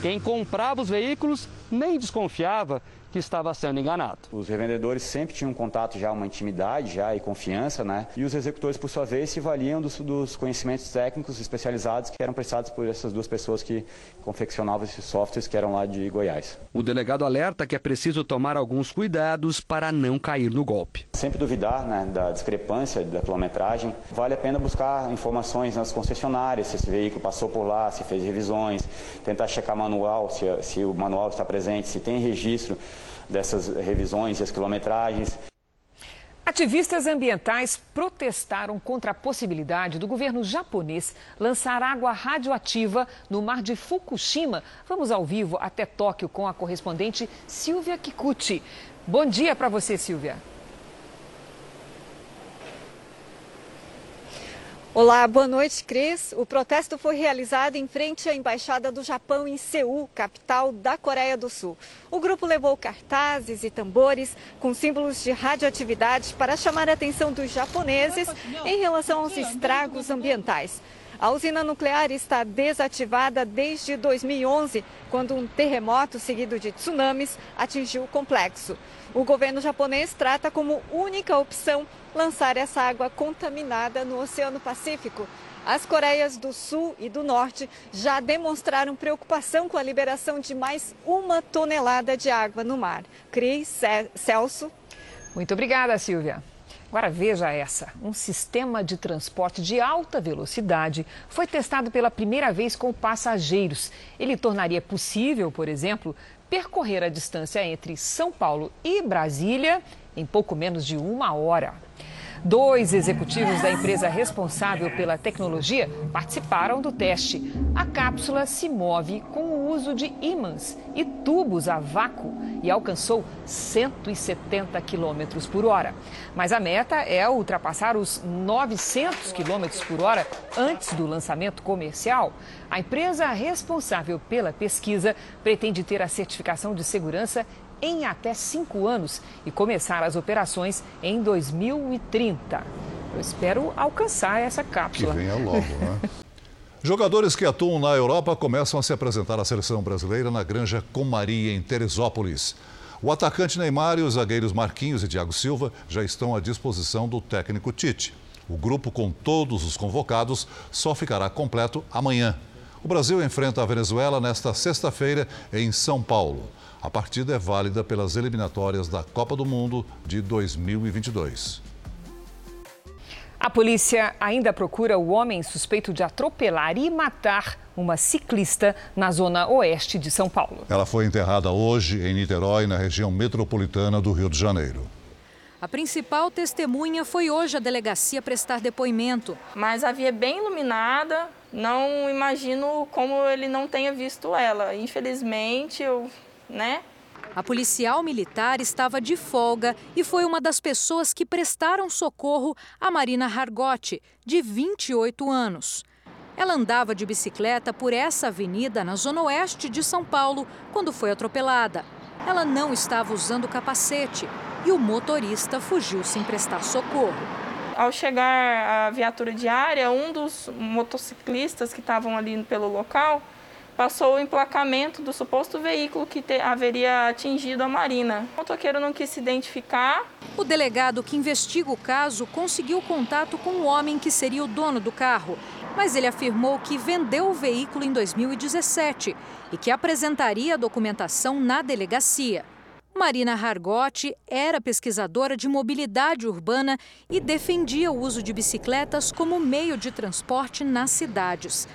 Quem comprava os veículos nem desconfiava que estava sendo enganado. Os revendedores sempre tinham contato já, uma intimidade já e confiança, né? E os executores, por sua vez, se valiam dos, dos conhecimentos técnicos especializados que eram prestados por essas duas pessoas que confeccionavam esses softwares que eram lá de Goiás. O delegado alerta que é preciso tomar alguns cuidados para não cair no golpe. Sempre duvidar né, da discrepância da quilometragem. Vale a pena buscar informações nas concessionárias, se esse veículo passou por lá, se fez revisões, tentar checar manual, se, se o manual está presente, se tem registro dessas revisões e as quilometragens. Ativistas ambientais protestaram contra a possibilidade do governo japonês lançar água radioativa no mar de Fukushima. Vamos ao vivo até Tóquio com a correspondente Silvia Kikuchi. Bom dia para você, Silvia. Olá, boa noite, Cris. O protesto foi realizado em frente à Embaixada do Japão em Seul, capital da Coreia do Sul. O grupo levou cartazes e tambores com símbolos de radioatividade para chamar a atenção dos japoneses em relação aos estragos ambientais. A usina nuclear está desativada desde 2011, quando um terremoto seguido de tsunamis atingiu o complexo. O governo japonês trata como única opção lançar essa água contaminada no Oceano Pacífico. As Coreias do Sul e do Norte já demonstraram preocupação com a liberação de mais uma tonelada de água no mar. Cris, Celso. Muito obrigada, Silvia. Agora veja essa: um sistema de transporte de alta velocidade foi testado pela primeira vez com passageiros. Ele tornaria possível, por exemplo, percorrer a distância entre São Paulo e Brasília em pouco menos de uma hora. Dois executivos da empresa responsável pela tecnologia participaram do teste. A cápsula se move com o uso de ímãs e tubos a vácuo e alcançou 170 km por hora. Mas a meta é ultrapassar os 900 km por hora antes do lançamento comercial. A empresa responsável pela pesquisa pretende ter a certificação de segurança em até cinco anos e começar as operações em 2030. Eu espero alcançar essa cápsula. Que venha logo, né? Jogadores que atuam na Europa começam a se apresentar à seleção brasileira na Granja Comaria, em Teresópolis. O atacante Neymar e os zagueiros Marquinhos e Thiago Silva já estão à disposição do técnico Tite. O grupo com todos os convocados só ficará completo amanhã. O Brasil enfrenta a Venezuela nesta sexta-feira em São Paulo. A partida é válida pelas eliminatórias da Copa do Mundo de 2022. A polícia ainda procura o homem suspeito de atropelar e matar uma ciclista na zona oeste de São Paulo. Ela foi enterrada hoje em Niterói, na região metropolitana do Rio de Janeiro. A principal testemunha foi hoje à delegacia prestar depoimento. Mas a via é bem iluminada, não imagino como ele não tenha visto ela. Infelizmente, eu né? A policial militar estava de folga e foi uma das pessoas que prestaram socorro a Marina Hargotti, de 28 anos. Ela andava de bicicleta por essa avenida na zona oeste de São Paulo quando foi atropelada. Ela não estava usando capacete e o motorista fugiu sem prestar socorro. Ao chegar a viatura diária, um dos motociclistas que estavam ali pelo local passou o emplacamento do suposto veículo que te, haveria atingido a Marina. O motoqueiro não quis se identificar. O delegado que investiga o caso conseguiu contato com o homem que seria o dono do carro, mas ele afirmou que vendeu o veículo em 2017 e que apresentaria a documentação na delegacia. Marina Hargotti era pesquisadora de mobilidade urbana e defendia o uso de bicicletas como meio de transporte nas cidades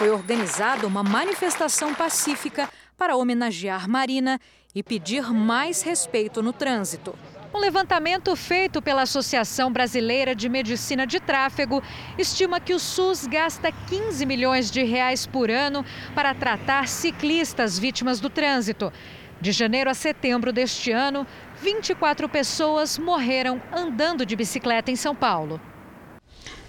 foi organizada uma manifestação pacífica para homenagear Marina e pedir mais respeito no trânsito. Um levantamento feito pela Associação Brasileira de Medicina de Tráfego estima que o SUS gasta 15 milhões de reais por ano para tratar ciclistas vítimas do trânsito. De janeiro a setembro deste ano, 24 pessoas morreram andando de bicicleta em São Paulo.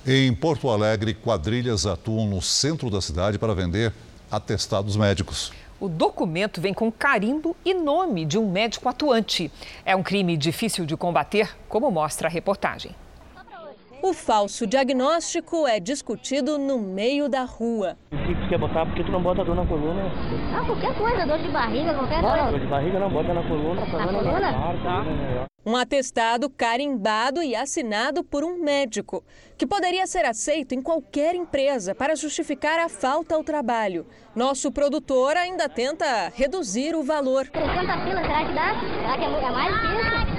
Em Porto Alegre, quadrilhas atuam no centro da cidade para vender atestados médicos. O documento vem com carimbo e nome de um médico atuante. É um crime difícil de combater, como mostra a reportagem. O falso diagnóstico é discutido no meio da rua. O que você quer botar? Por que tu não bota dor na coluna? Ah, qualquer coisa, dor de barriga, qualquer coisa. Dor de barriga não, bota na coluna. Na coluna? Tá. Um atestado carimbado e assinado por um médico, que poderia ser aceito em qualquer empresa para justificar a falta ao trabalho. Nosso produtor ainda tenta reduzir o valor. 30 pila, será que dá? Será que é mais que isso?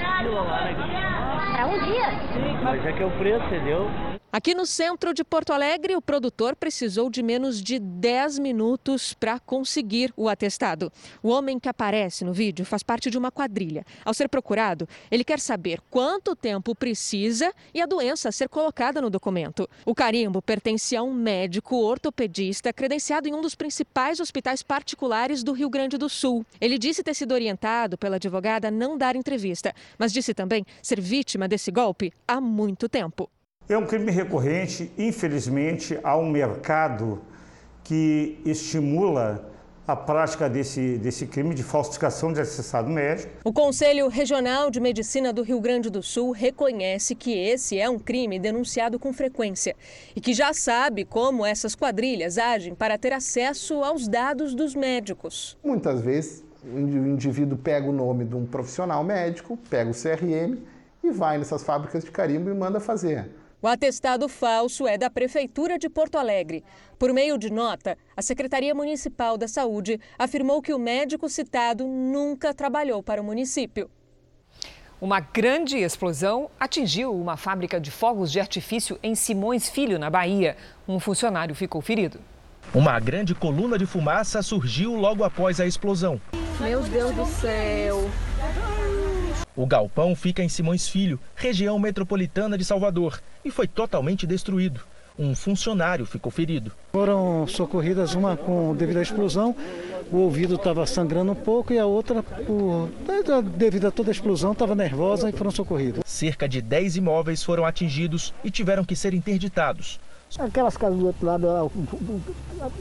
Para um dia? Mas é que é o preço, entendeu? Aqui no centro de Porto Alegre, o produtor precisou de menos de 10 minutos para conseguir o atestado. O homem que aparece no vídeo faz parte de uma quadrilha. Ao ser procurado, ele quer saber quanto tempo precisa e a doença ser colocada no documento. O carimbo pertence a um médico ortopedista credenciado em um dos principais hospitais particulares do Rio Grande do Sul. Ele disse ter sido orientado pela advogada a não dar entrevista, mas disse também ser vítima desse golpe há muito tempo. É um crime recorrente, infelizmente, há um mercado que estimula a prática desse, desse crime de falsificação de acessado médico. O Conselho Regional de Medicina do Rio Grande do Sul reconhece que esse é um crime denunciado com frequência e que já sabe como essas quadrilhas agem para ter acesso aos dados dos médicos. Muitas vezes o indivíduo pega o nome de um profissional médico, pega o CRM e vai nessas fábricas de carimbo e manda fazer. O atestado falso é da Prefeitura de Porto Alegre. Por meio de nota, a Secretaria Municipal da Saúde afirmou que o médico citado nunca trabalhou para o município. Uma grande explosão atingiu uma fábrica de fogos de artifício em Simões Filho, na Bahia. Um funcionário ficou ferido. Uma grande coluna de fumaça surgiu logo após a explosão. Meu Deus do céu! O galpão fica em Simões Filho, região metropolitana de Salvador, e foi totalmente destruído. Um funcionário ficou ferido. Foram socorridas uma com devido à explosão, o ouvido estava sangrando um pouco e a outra, por, devido a toda a explosão, estava nervosa e foram socorridas. Cerca de 10 imóveis foram atingidos e tiveram que ser interditados. Aquelas casas do outro lado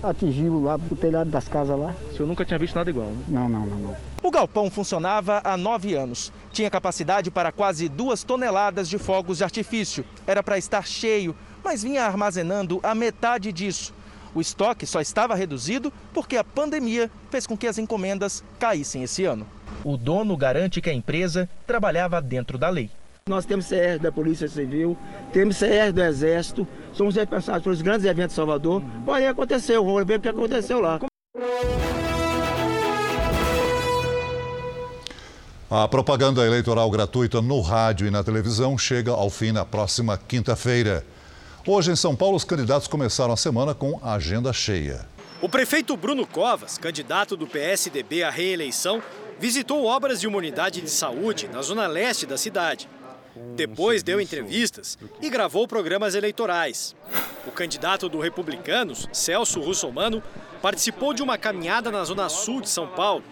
atingiu lá o telhado das casas lá. O senhor nunca tinha visto nada igual, né? Não, não, não, não. O galpão funcionava há nove anos. Tinha capacidade para quase duas toneladas de fogos de artifício. Era para estar cheio, mas vinha armazenando a metade disso. O estoque só estava reduzido porque a pandemia fez com que as encomendas caíssem esse ano. O dono garante que a empresa trabalhava dentro da lei. Nós temos CR da Polícia Civil, temos CR do Exército, somos responsáveis pelos grandes eventos de Salvador. Porém, aconteceu, vamos ver o que aconteceu lá. A propaganda eleitoral gratuita no rádio e na televisão chega ao fim na próxima quinta-feira. Hoje, em São Paulo, os candidatos começaram a semana com a agenda cheia. O prefeito Bruno Covas, candidato do PSDB à reeleição, visitou obras de uma unidade de saúde na zona leste da cidade. Depois deu entrevistas e gravou programas eleitorais. O candidato do Republicanos, Celso Russomano, participou de uma caminhada na zona sul de São Paulo.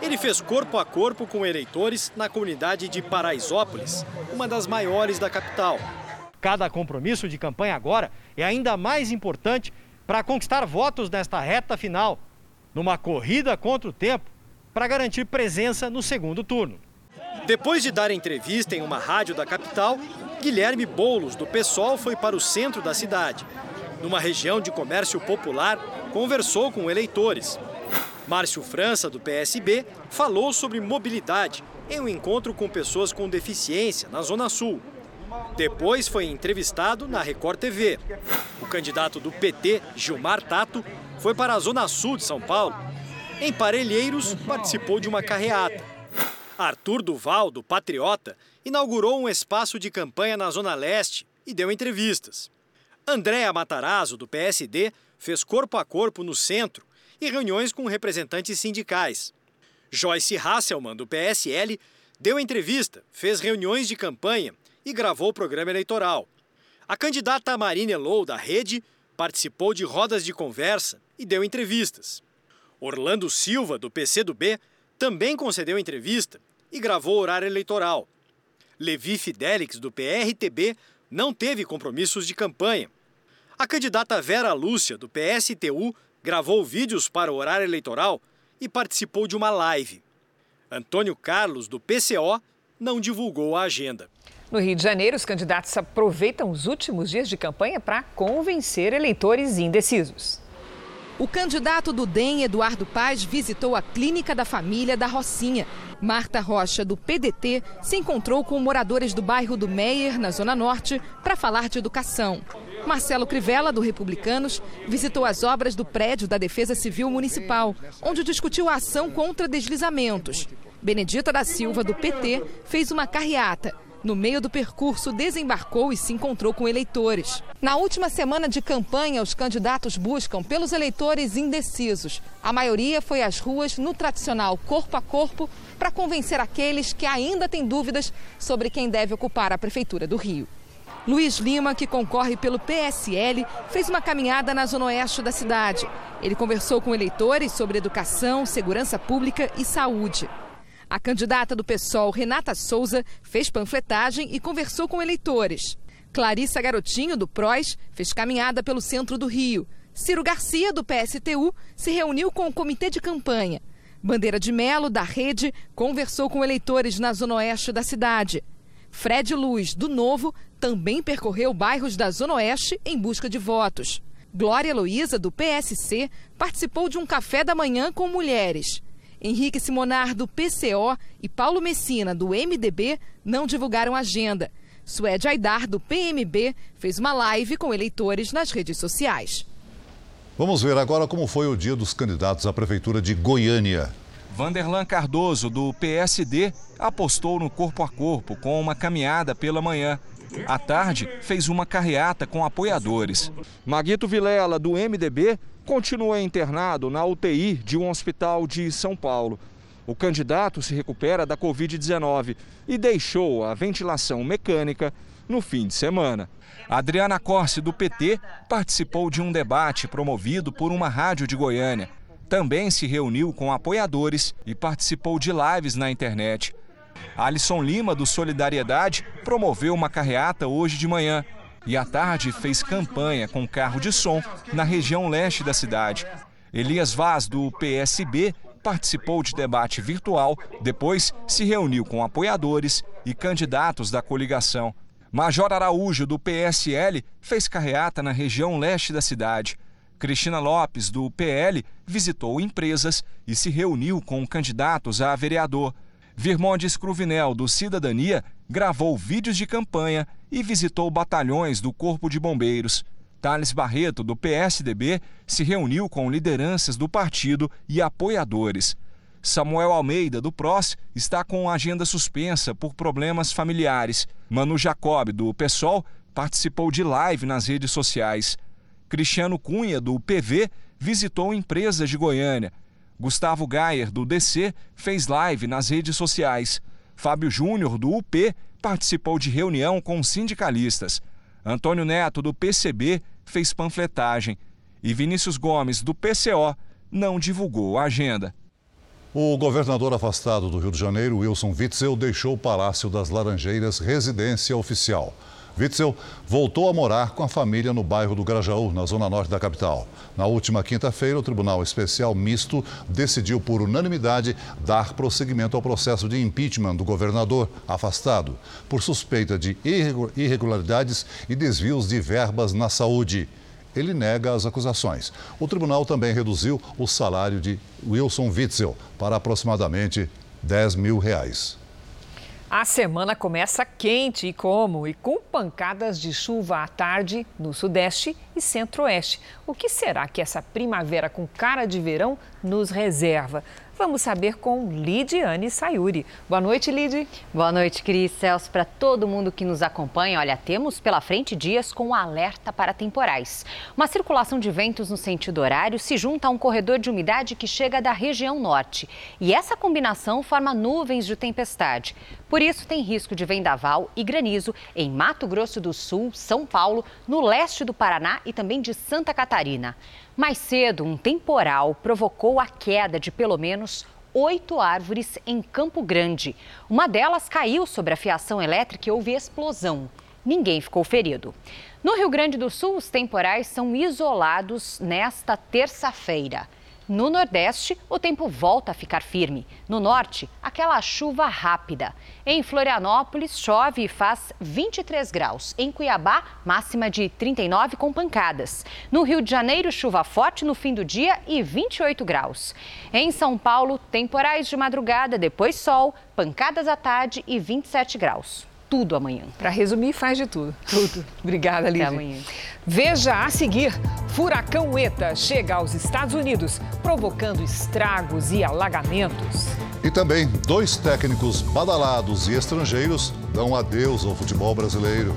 Ele fez corpo a corpo com eleitores na comunidade de Paraisópolis, uma das maiores da capital. Cada compromisso de campanha agora é ainda mais importante para conquistar votos nesta reta final, numa corrida contra o tempo, para garantir presença no segundo turno. Depois de dar entrevista em uma rádio da capital, Guilherme Boulos, do PSOL, foi para o centro da cidade. Numa região de comércio popular, conversou com eleitores. Márcio França, do PSB, falou sobre mobilidade em um encontro com pessoas com deficiência na Zona Sul. Depois foi entrevistado na Record TV. O candidato do PT, Gilmar Tato, foi para a Zona Sul de São Paulo. Em Parelheiros, participou de uma carreata. Arthur Duval, do Patriota, inaugurou um espaço de campanha na Zona Leste e deu entrevistas. Andréa Matarazzo, do PSD, fez corpo a corpo no centro e reuniões com representantes sindicais. Joyce Hasselmann, do PSL, deu entrevista, fez reuniões de campanha e gravou o programa eleitoral. A candidata Marina Elou, da Rede, participou de rodas de conversa e deu entrevistas. Orlando Silva, do PCdoB, também concedeu entrevista e gravou horário eleitoral. Levi Fidelix, do PRTB, não teve compromissos de campanha. A candidata Vera Lúcia, do PSTU, gravou vídeos para o horário eleitoral e participou de uma live. Antônio Carlos, do PCO, não divulgou a agenda. No Rio de Janeiro, os candidatos aproveitam os últimos dias de campanha para convencer eleitores indecisos. O candidato do DEM, Eduardo Paz, visitou a clínica da família da Rocinha. Marta Rocha, do PDT, se encontrou com moradores do bairro do Meier, na Zona Norte, para falar de educação. Marcelo Crivella, do Republicanos, visitou as obras do prédio da Defesa Civil Municipal, onde discutiu a ação contra deslizamentos. Benedita da Silva, do PT, fez uma carreata no meio do percurso, desembarcou e se encontrou com eleitores. Na última semana de campanha, os candidatos buscam pelos eleitores indecisos. A maioria foi às ruas no tradicional corpo a corpo para convencer aqueles que ainda têm dúvidas sobre quem deve ocupar a Prefeitura do Rio. Luiz Lima, que concorre pelo PSL, fez uma caminhada na zona oeste da cidade. Ele conversou com eleitores sobre educação, segurança pública e saúde. A candidata do PSOL, Renata Souza, fez panfletagem e conversou com eleitores. Clarissa Garotinho, do PROS, fez caminhada pelo centro do Rio. Ciro Garcia, do PSTU, se reuniu com o comitê de campanha. Bandeira de Melo, da Rede, conversou com eleitores na zona oeste da cidade. Fred Luz, do Novo, também percorreu bairros da Zona Oeste em busca de votos. Glória Luiza, do PSC, participou de um café da manhã com mulheres. Henrique Simonar, do PCO, e Paulo Messina, do MDB, não divulgaram agenda. Suede Aidar, do PMB, fez uma live com eleitores nas redes sociais. Vamos ver agora como foi o dia dos candidatos à Prefeitura de Goiânia. Vanderlan Cardoso, do PSD, apostou no corpo a corpo com uma caminhada pela manhã. À tarde, fez uma carreata com apoiadores. Maguito Vilela, do MDB, continua internado na UTI de um hospital de São Paulo. O candidato se recupera da Covid-19 e deixou a ventilação mecânica no fim de semana. Adriana Corse, do PT, participou de um debate promovido por uma rádio de Goiânia. Também se reuniu com apoiadores e participou de lives na internet. Alisson Lima, do Solidariedade, promoveu uma carreata hoje de manhã e à tarde fez campanha com carro de som na região leste da cidade. Elias Vaz, do PSB, participou de debate virtual, depois se reuniu com apoiadores e candidatos da coligação. Major Araújo, do PSL, fez carreata na região leste da cidade. Cristina Lopes, do PL, visitou empresas e se reuniu com candidatos a vereador. Virmondes Cruvinel, do Cidadania, gravou vídeos de campanha e visitou batalhões do Corpo de Bombeiros. Thales Barreto, do PSDB, se reuniu com lideranças do partido e apoiadores. Samuel Almeida, do PROS, está com a agenda suspensa por problemas familiares. Manu Jacob, do PSOL, participou de live nas redes sociais. Cristiano Cunha, do PV, visitou empresas de Goiânia. Gustavo Gayer, do DC, fez live nas redes sociais. Fábio Júnior, do UP, participou de reunião com sindicalistas. Antônio Neto, do PCB, fez panfletagem. E Vinícius Gomes, do PCO, não divulgou a agenda. O governador afastado do Rio de Janeiro, Wilson Witzel, deixou o Palácio das Laranjeiras residência oficial. Witzel voltou a morar com a família no bairro do Grajaú, na zona norte da capital. Na última quinta-feira, o Tribunal Especial Misto decidiu por unanimidade dar prosseguimento ao processo de impeachment do governador afastado por suspeita de irregularidades e desvios de verbas na saúde. Ele nega as acusações. O tribunal também reduziu o salário de Wilson Witzel para aproximadamente 10 mil reais. A semana começa quente e como? E com pancadas de chuva à tarde no Sudeste e Centro-Oeste. O que será que essa primavera com cara de verão nos reserva? Vamos saber com Lidiane Sayuri. Boa noite, Lid. Boa noite, Cris. Celso, para todo mundo que nos acompanha, olha, temos pela frente dias com alerta para temporais. Uma circulação de ventos no sentido horário se junta a um corredor de umidade que chega da região norte. E essa combinação forma nuvens de tempestade. Por isso, tem risco de vendaval e granizo em Mato Grosso do Sul, São Paulo, no leste do Paraná e também de Santa Catarina. Mais cedo, um temporal provocou a queda de pelo menos oito árvores em Campo Grande. Uma delas caiu sobre a fiação elétrica e houve explosão. Ninguém ficou ferido. No Rio Grande do Sul, os temporais são isolados nesta terça-feira. No Nordeste, o tempo volta a ficar firme. No Norte, aquela chuva rápida. Em Florianópolis, chove e faz 23 graus. Em Cuiabá, máxima de 39 com pancadas. No Rio de Janeiro, chuva forte no fim do dia e 28 graus. Em São Paulo, temporais de madrugada, depois sol, pancadas à tarde e 27 graus tudo amanhã. Para resumir, faz de tudo. Tudo. Obrigada, Lívia. Até amanhã. Veja a seguir: furacão ETA chega aos Estados Unidos, provocando estragos e alagamentos. E também dois técnicos badalados e estrangeiros dão adeus ao futebol brasileiro.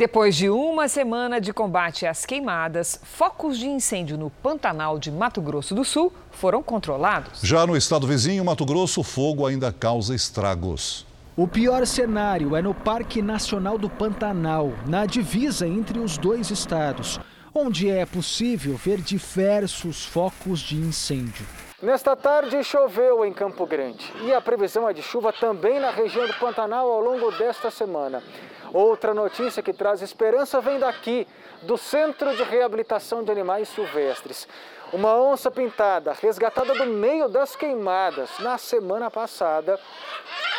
Depois de uma semana de combate às queimadas, focos de incêndio no Pantanal de Mato Grosso do Sul foram controlados. Já no estado vizinho, Mato Grosso, o fogo ainda causa estragos. O pior cenário é no Parque Nacional do Pantanal, na divisa entre os dois estados, onde é possível ver diversos focos de incêndio. Nesta tarde choveu em Campo Grande e a previsão é de chuva também na região do Pantanal ao longo desta semana. Outra notícia que traz esperança vem daqui, do Centro de Reabilitação de Animais Silvestres. Uma onça pintada, resgatada do meio das queimadas na semana passada,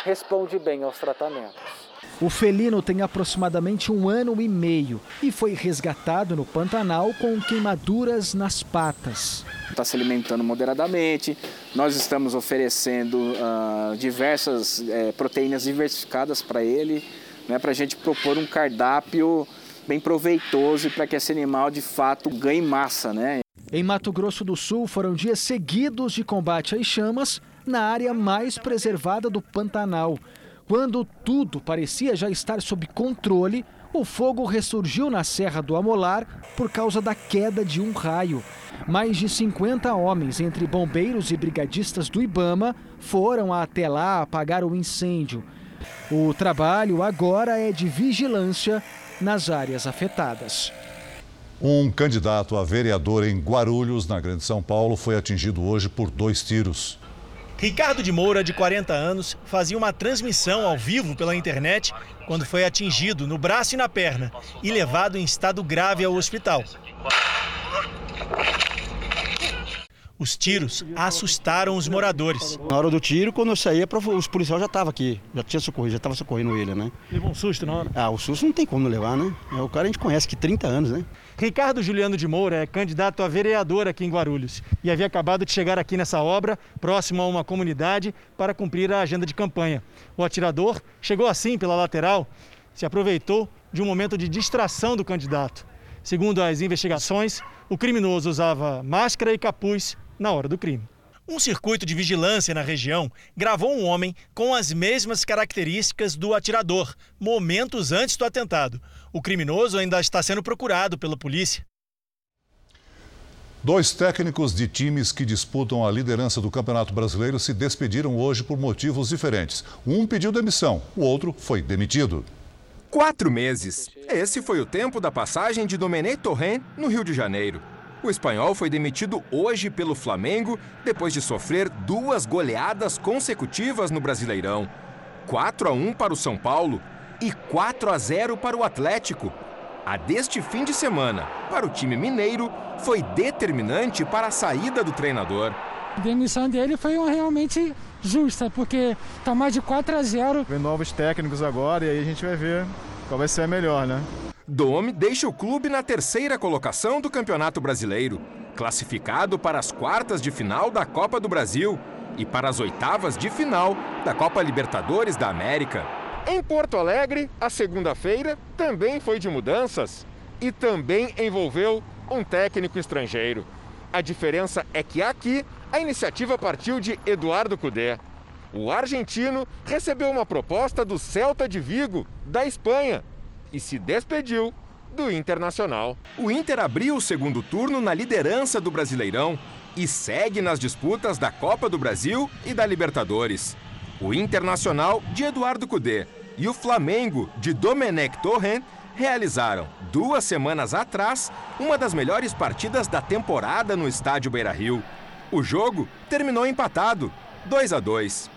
responde bem aos tratamentos. O felino tem aproximadamente um ano e meio e foi resgatado no Pantanal com queimaduras nas patas. Está se alimentando moderadamente, nós estamos oferecendo uh, diversas uh, proteínas diversificadas para ele, né, para a gente propor um cardápio bem proveitoso para que esse animal de fato ganhe massa, né? Em Mato Grosso do Sul foram dias seguidos de combate às chamas na área mais preservada do Pantanal. Quando tudo parecia já estar sob controle, o fogo ressurgiu na Serra do Amolar por causa da queda de um raio. Mais de 50 homens, entre bombeiros e brigadistas do Ibama, foram até lá apagar o incêndio. O trabalho agora é de vigilância nas áreas afetadas. Um candidato a vereador em Guarulhos, na Grande São Paulo, foi atingido hoje por dois tiros. Ricardo de Moura, de 40 anos, fazia uma transmissão ao vivo pela internet quando foi atingido no braço e na perna e levado em estado grave ao hospital. Os tiros assustaram os moradores. Na hora do tiro, quando eu saía, os policiais já estavam aqui, já tinha socorrido, já estava socorrendo ele, né? Levou um susto na hora? Ah, o susto não tem como levar, né? É o cara a gente conhece que 30 anos, né? Ricardo Juliano de Moura é candidato a vereador aqui em Guarulhos e havia acabado de chegar aqui nessa obra, próximo a uma comunidade, para cumprir a agenda de campanha. O atirador chegou assim pela lateral, se aproveitou de um momento de distração do candidato. Segundo as investigações, o criminoso usava máscara e capuz na hora do crime. Um circuito de vigilância na região gravou um homem com as mesmas características do atirador, momentos antes do atentado. O criminoso ainda está sendo procurado pela polícia. Dois técnicos de times que disputam a liderança do Campeonato Brasileiro se despediram hoje por motivos diferentes. Um pediu demissão, o outro foi demitido. Quatro meses. Esse foi o tempo da passagem de Domenech Torrent no Rio de Janeiro. O espanhol foi demitido hoje pelo Flamengo depois de sofrer duas goleadas consecutivas no Brasileirão. 4 a 1 para o São Paulo e 4 a 0 para o Atlético. A deste fim de semana, para o time mineiro, foi determinante para a saída do treinador. A demissão dele foi uma realmente justa, porque está mais de 4 a 0. Vem novos técnicos agora e aí a gente vai ver qual vai ser a melhor, né? Dome deixa o clube na terceira colocação do Campeonato Brasileiro, classificado para as quartas de final da Copa do Brasil e para as oitavas de final da Copa Libertadores da América. Em Porto Alegre, a segunda-feira também foi de mudanças e também envolveu um técnico estrangeiro. A diferença é que aqui a iniciativa partiu de Eduardo Cudê. O argentino recebeu uma proposta do Celta de Vigo, da Espanha, e se despediu do Internacional. O Inter abriu o segundo turno na liderança do Brasileirão e segue nas disputas da Copa do Brasil e da Libertadores. O Internacional de Eduardo Cudê e o Flamengo de Domenech Torrent realizaram, duas semanas atrás, uma das melhores partidas da temporada no estádio Beira-Rio. O jogo terminou empatado, 2 a 2.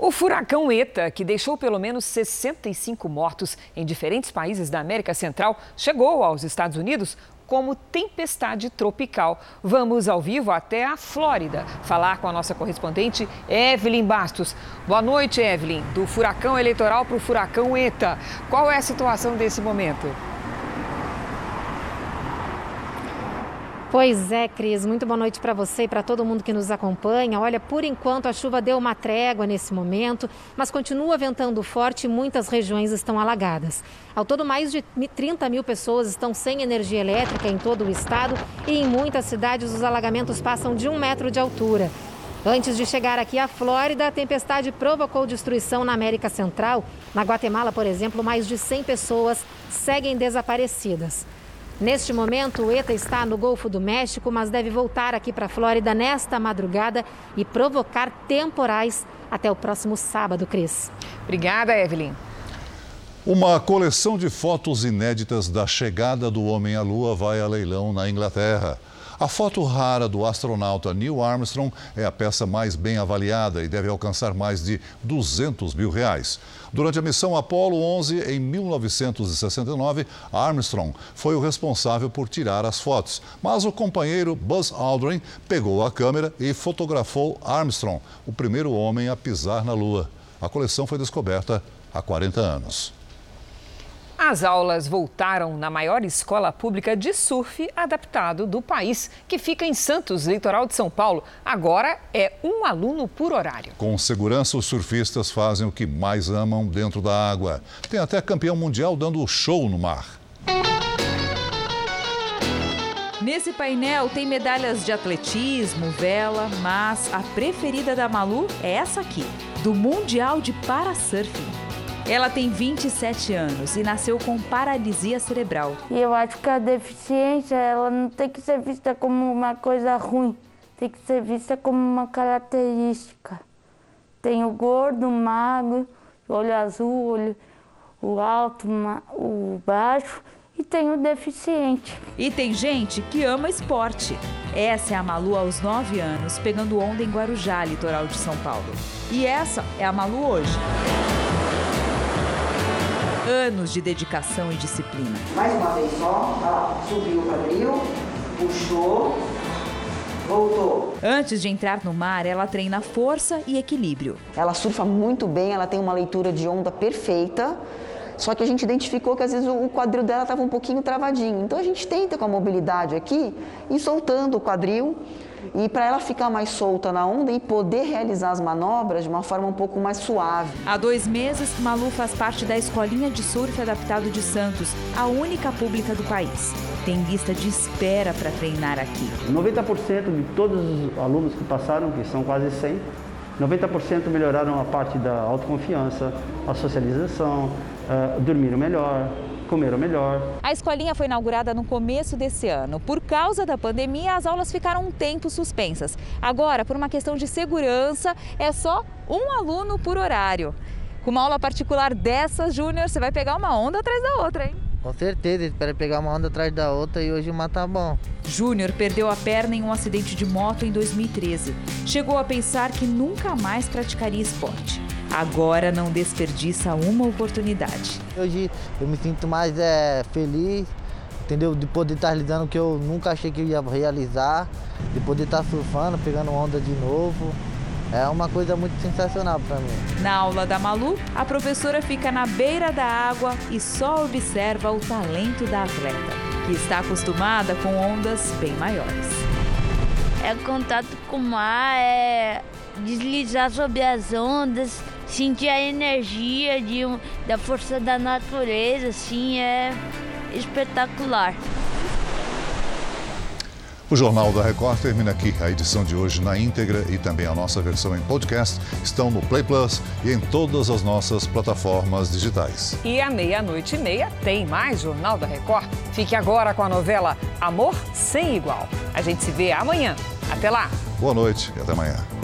O furacão ETA, que deixou pelo menos 65 mortos em diferentes países da América Central, chegou aos Estados Unidos como tempestade tropical. Vamos ao vivo até a Flórida falar com a nossa correspondente Evelyn Bastos. Boa noite, Evelyn. Do furacão eleitoral para o furacão ETA. Qual é a situação desse momento? Pois é, Cris, muito boa noite para você e para todo mundo que nos acompanha. Olha, por enquanto a chuva deu uma trégua nesse momento, mas continua ventando forte e muitas regiões estão alagadas. Ao todo, mais de 30 mil pessoas estão sem energia elétrica em todo o estado e em muitas cidades os alagamentos passam de um metro de altura. Antes de chegar aqui à Flórida, a tempestade provocou destruição na América Central. Na Guatemala, por exemplo, mais de 100 pessoas seguem desaparecidas. Neste momento, o ETA está no Golfo do México, mas deve voltar aqui para a Flórida nesta madrugada e provocar temporais até o próximo sábado, Cris. Obrigada, Evelyn. Uma coleção de fotos inéditas da chegada do homem à Lua vai a leilão na Inglaterra. A foto rara do astronauta Neil Armstrong é a peça mais bem avaliada e deve alcançar mais de 200 mil reais. Durante a missão Apollo 11, em 1969, Armstrong foi o responsável por tirar as fotos. Mas o companheiro Buzz Aldrin pegou a câmera e fotografou Armstrong, o primeiro homem a pisar na Lua. A coleção foi descoberta há 40 anos. As aulas voltaram na maior escola pública de surf adaptado do país, que fica em Santos, litoral de São Paulo. Agora é um aluno por horário. Com segurança, os surfistas fazem o que mais amam dentro da água. Tem até campeão mundial dando show no mar. Nesse painel tem medalhas de atletismo, vela, mas a preferida da Malu é essa aqui, do Mundial de Parasurfing. Ela tem 27 anos e nasceu com paralisia cerebral. E eu acho que a deficiência ela não tem que ser vista como uma coisa ruim, tem que ser vista como uma característica. Tem o gordo, o magro, o olho azul, olho, o alto, o baixo e tem o deficiente. E tem gente que ama esporte. Essa é a Malu aos 9 anos, pegando onda em Guarujá, litoral de São Paulo. E essa é a Malu hoje anos de dedicação e disciplina. Mais uma vez só, tá subiu o quadril, puxou, voltou. Antes de entrar no mar, ela treina força e equilíbrio. Ela surfa muito bem, ela tem uma leitura de onda perfeita. Só que a gente identificou que às vezes o quadril dela estava um pouquinho travadinho. Então a gente tenta com a mobilidade aqui ir soltando o quadril e para ela ficar mais solta na onda e poder realizar as manobras de uma forma um pouco mais suave. Há dois meses, Malu faz parte da Escolinha de Surf Adaptado de Santos, a única pública do país. Tem lista de espera para treinar aqui. 90% de todos os alunos que passaram, que são quase 100, 90% melhoraram a parte da autoconfiança, a socialização, uh, dormiram melhor, comeram melhor. A escolinha foi inaugurada no começo desse ano. Por causa da pandemia, as aulas ficaram um tempo suspensas. Agora, por uma questão de segurança, é só um aluno por horário. Com uma aula particular dessas, Júnior, você vai pegar uma onda atrás da outra, hein? Com certeza, espera pegar uma onda atrás da outra e hoje uma tá bom. Júnior perdeu a perna em um acidente de moto em 2013. Chegou a pensar que nunca mais praticaria esporte. Agora não desperdiça uma oportunidade. Hoje eu me sinto mais é, feliz, entendeu? De poder estar realizando o que eu nunca achei que ia realizar, de poder estar surfando, pegando onda de novo. É uma coisa muito sensacional para mim. Na aula da Malu, a professora fica na beira da água e só observa o talento da atleta, que está acostumada com ondas bem maiores. É contato com o mar, é deslizar sobre as ondas, sentir a energia de um, da força da natureza, assim, é espetacular. O Jornal da Record termina aqui. A edição de hoje na íntegra e também a nossa versão em podcast estão no Play Plus e em todas as nossas plataformas digitais. E à meia-noite e meia tem mais Jornal da Record. Fique agora com a novela Amor Sem Igual. A gente se vê amanhã. Até lá. Boa noite e até amanhã.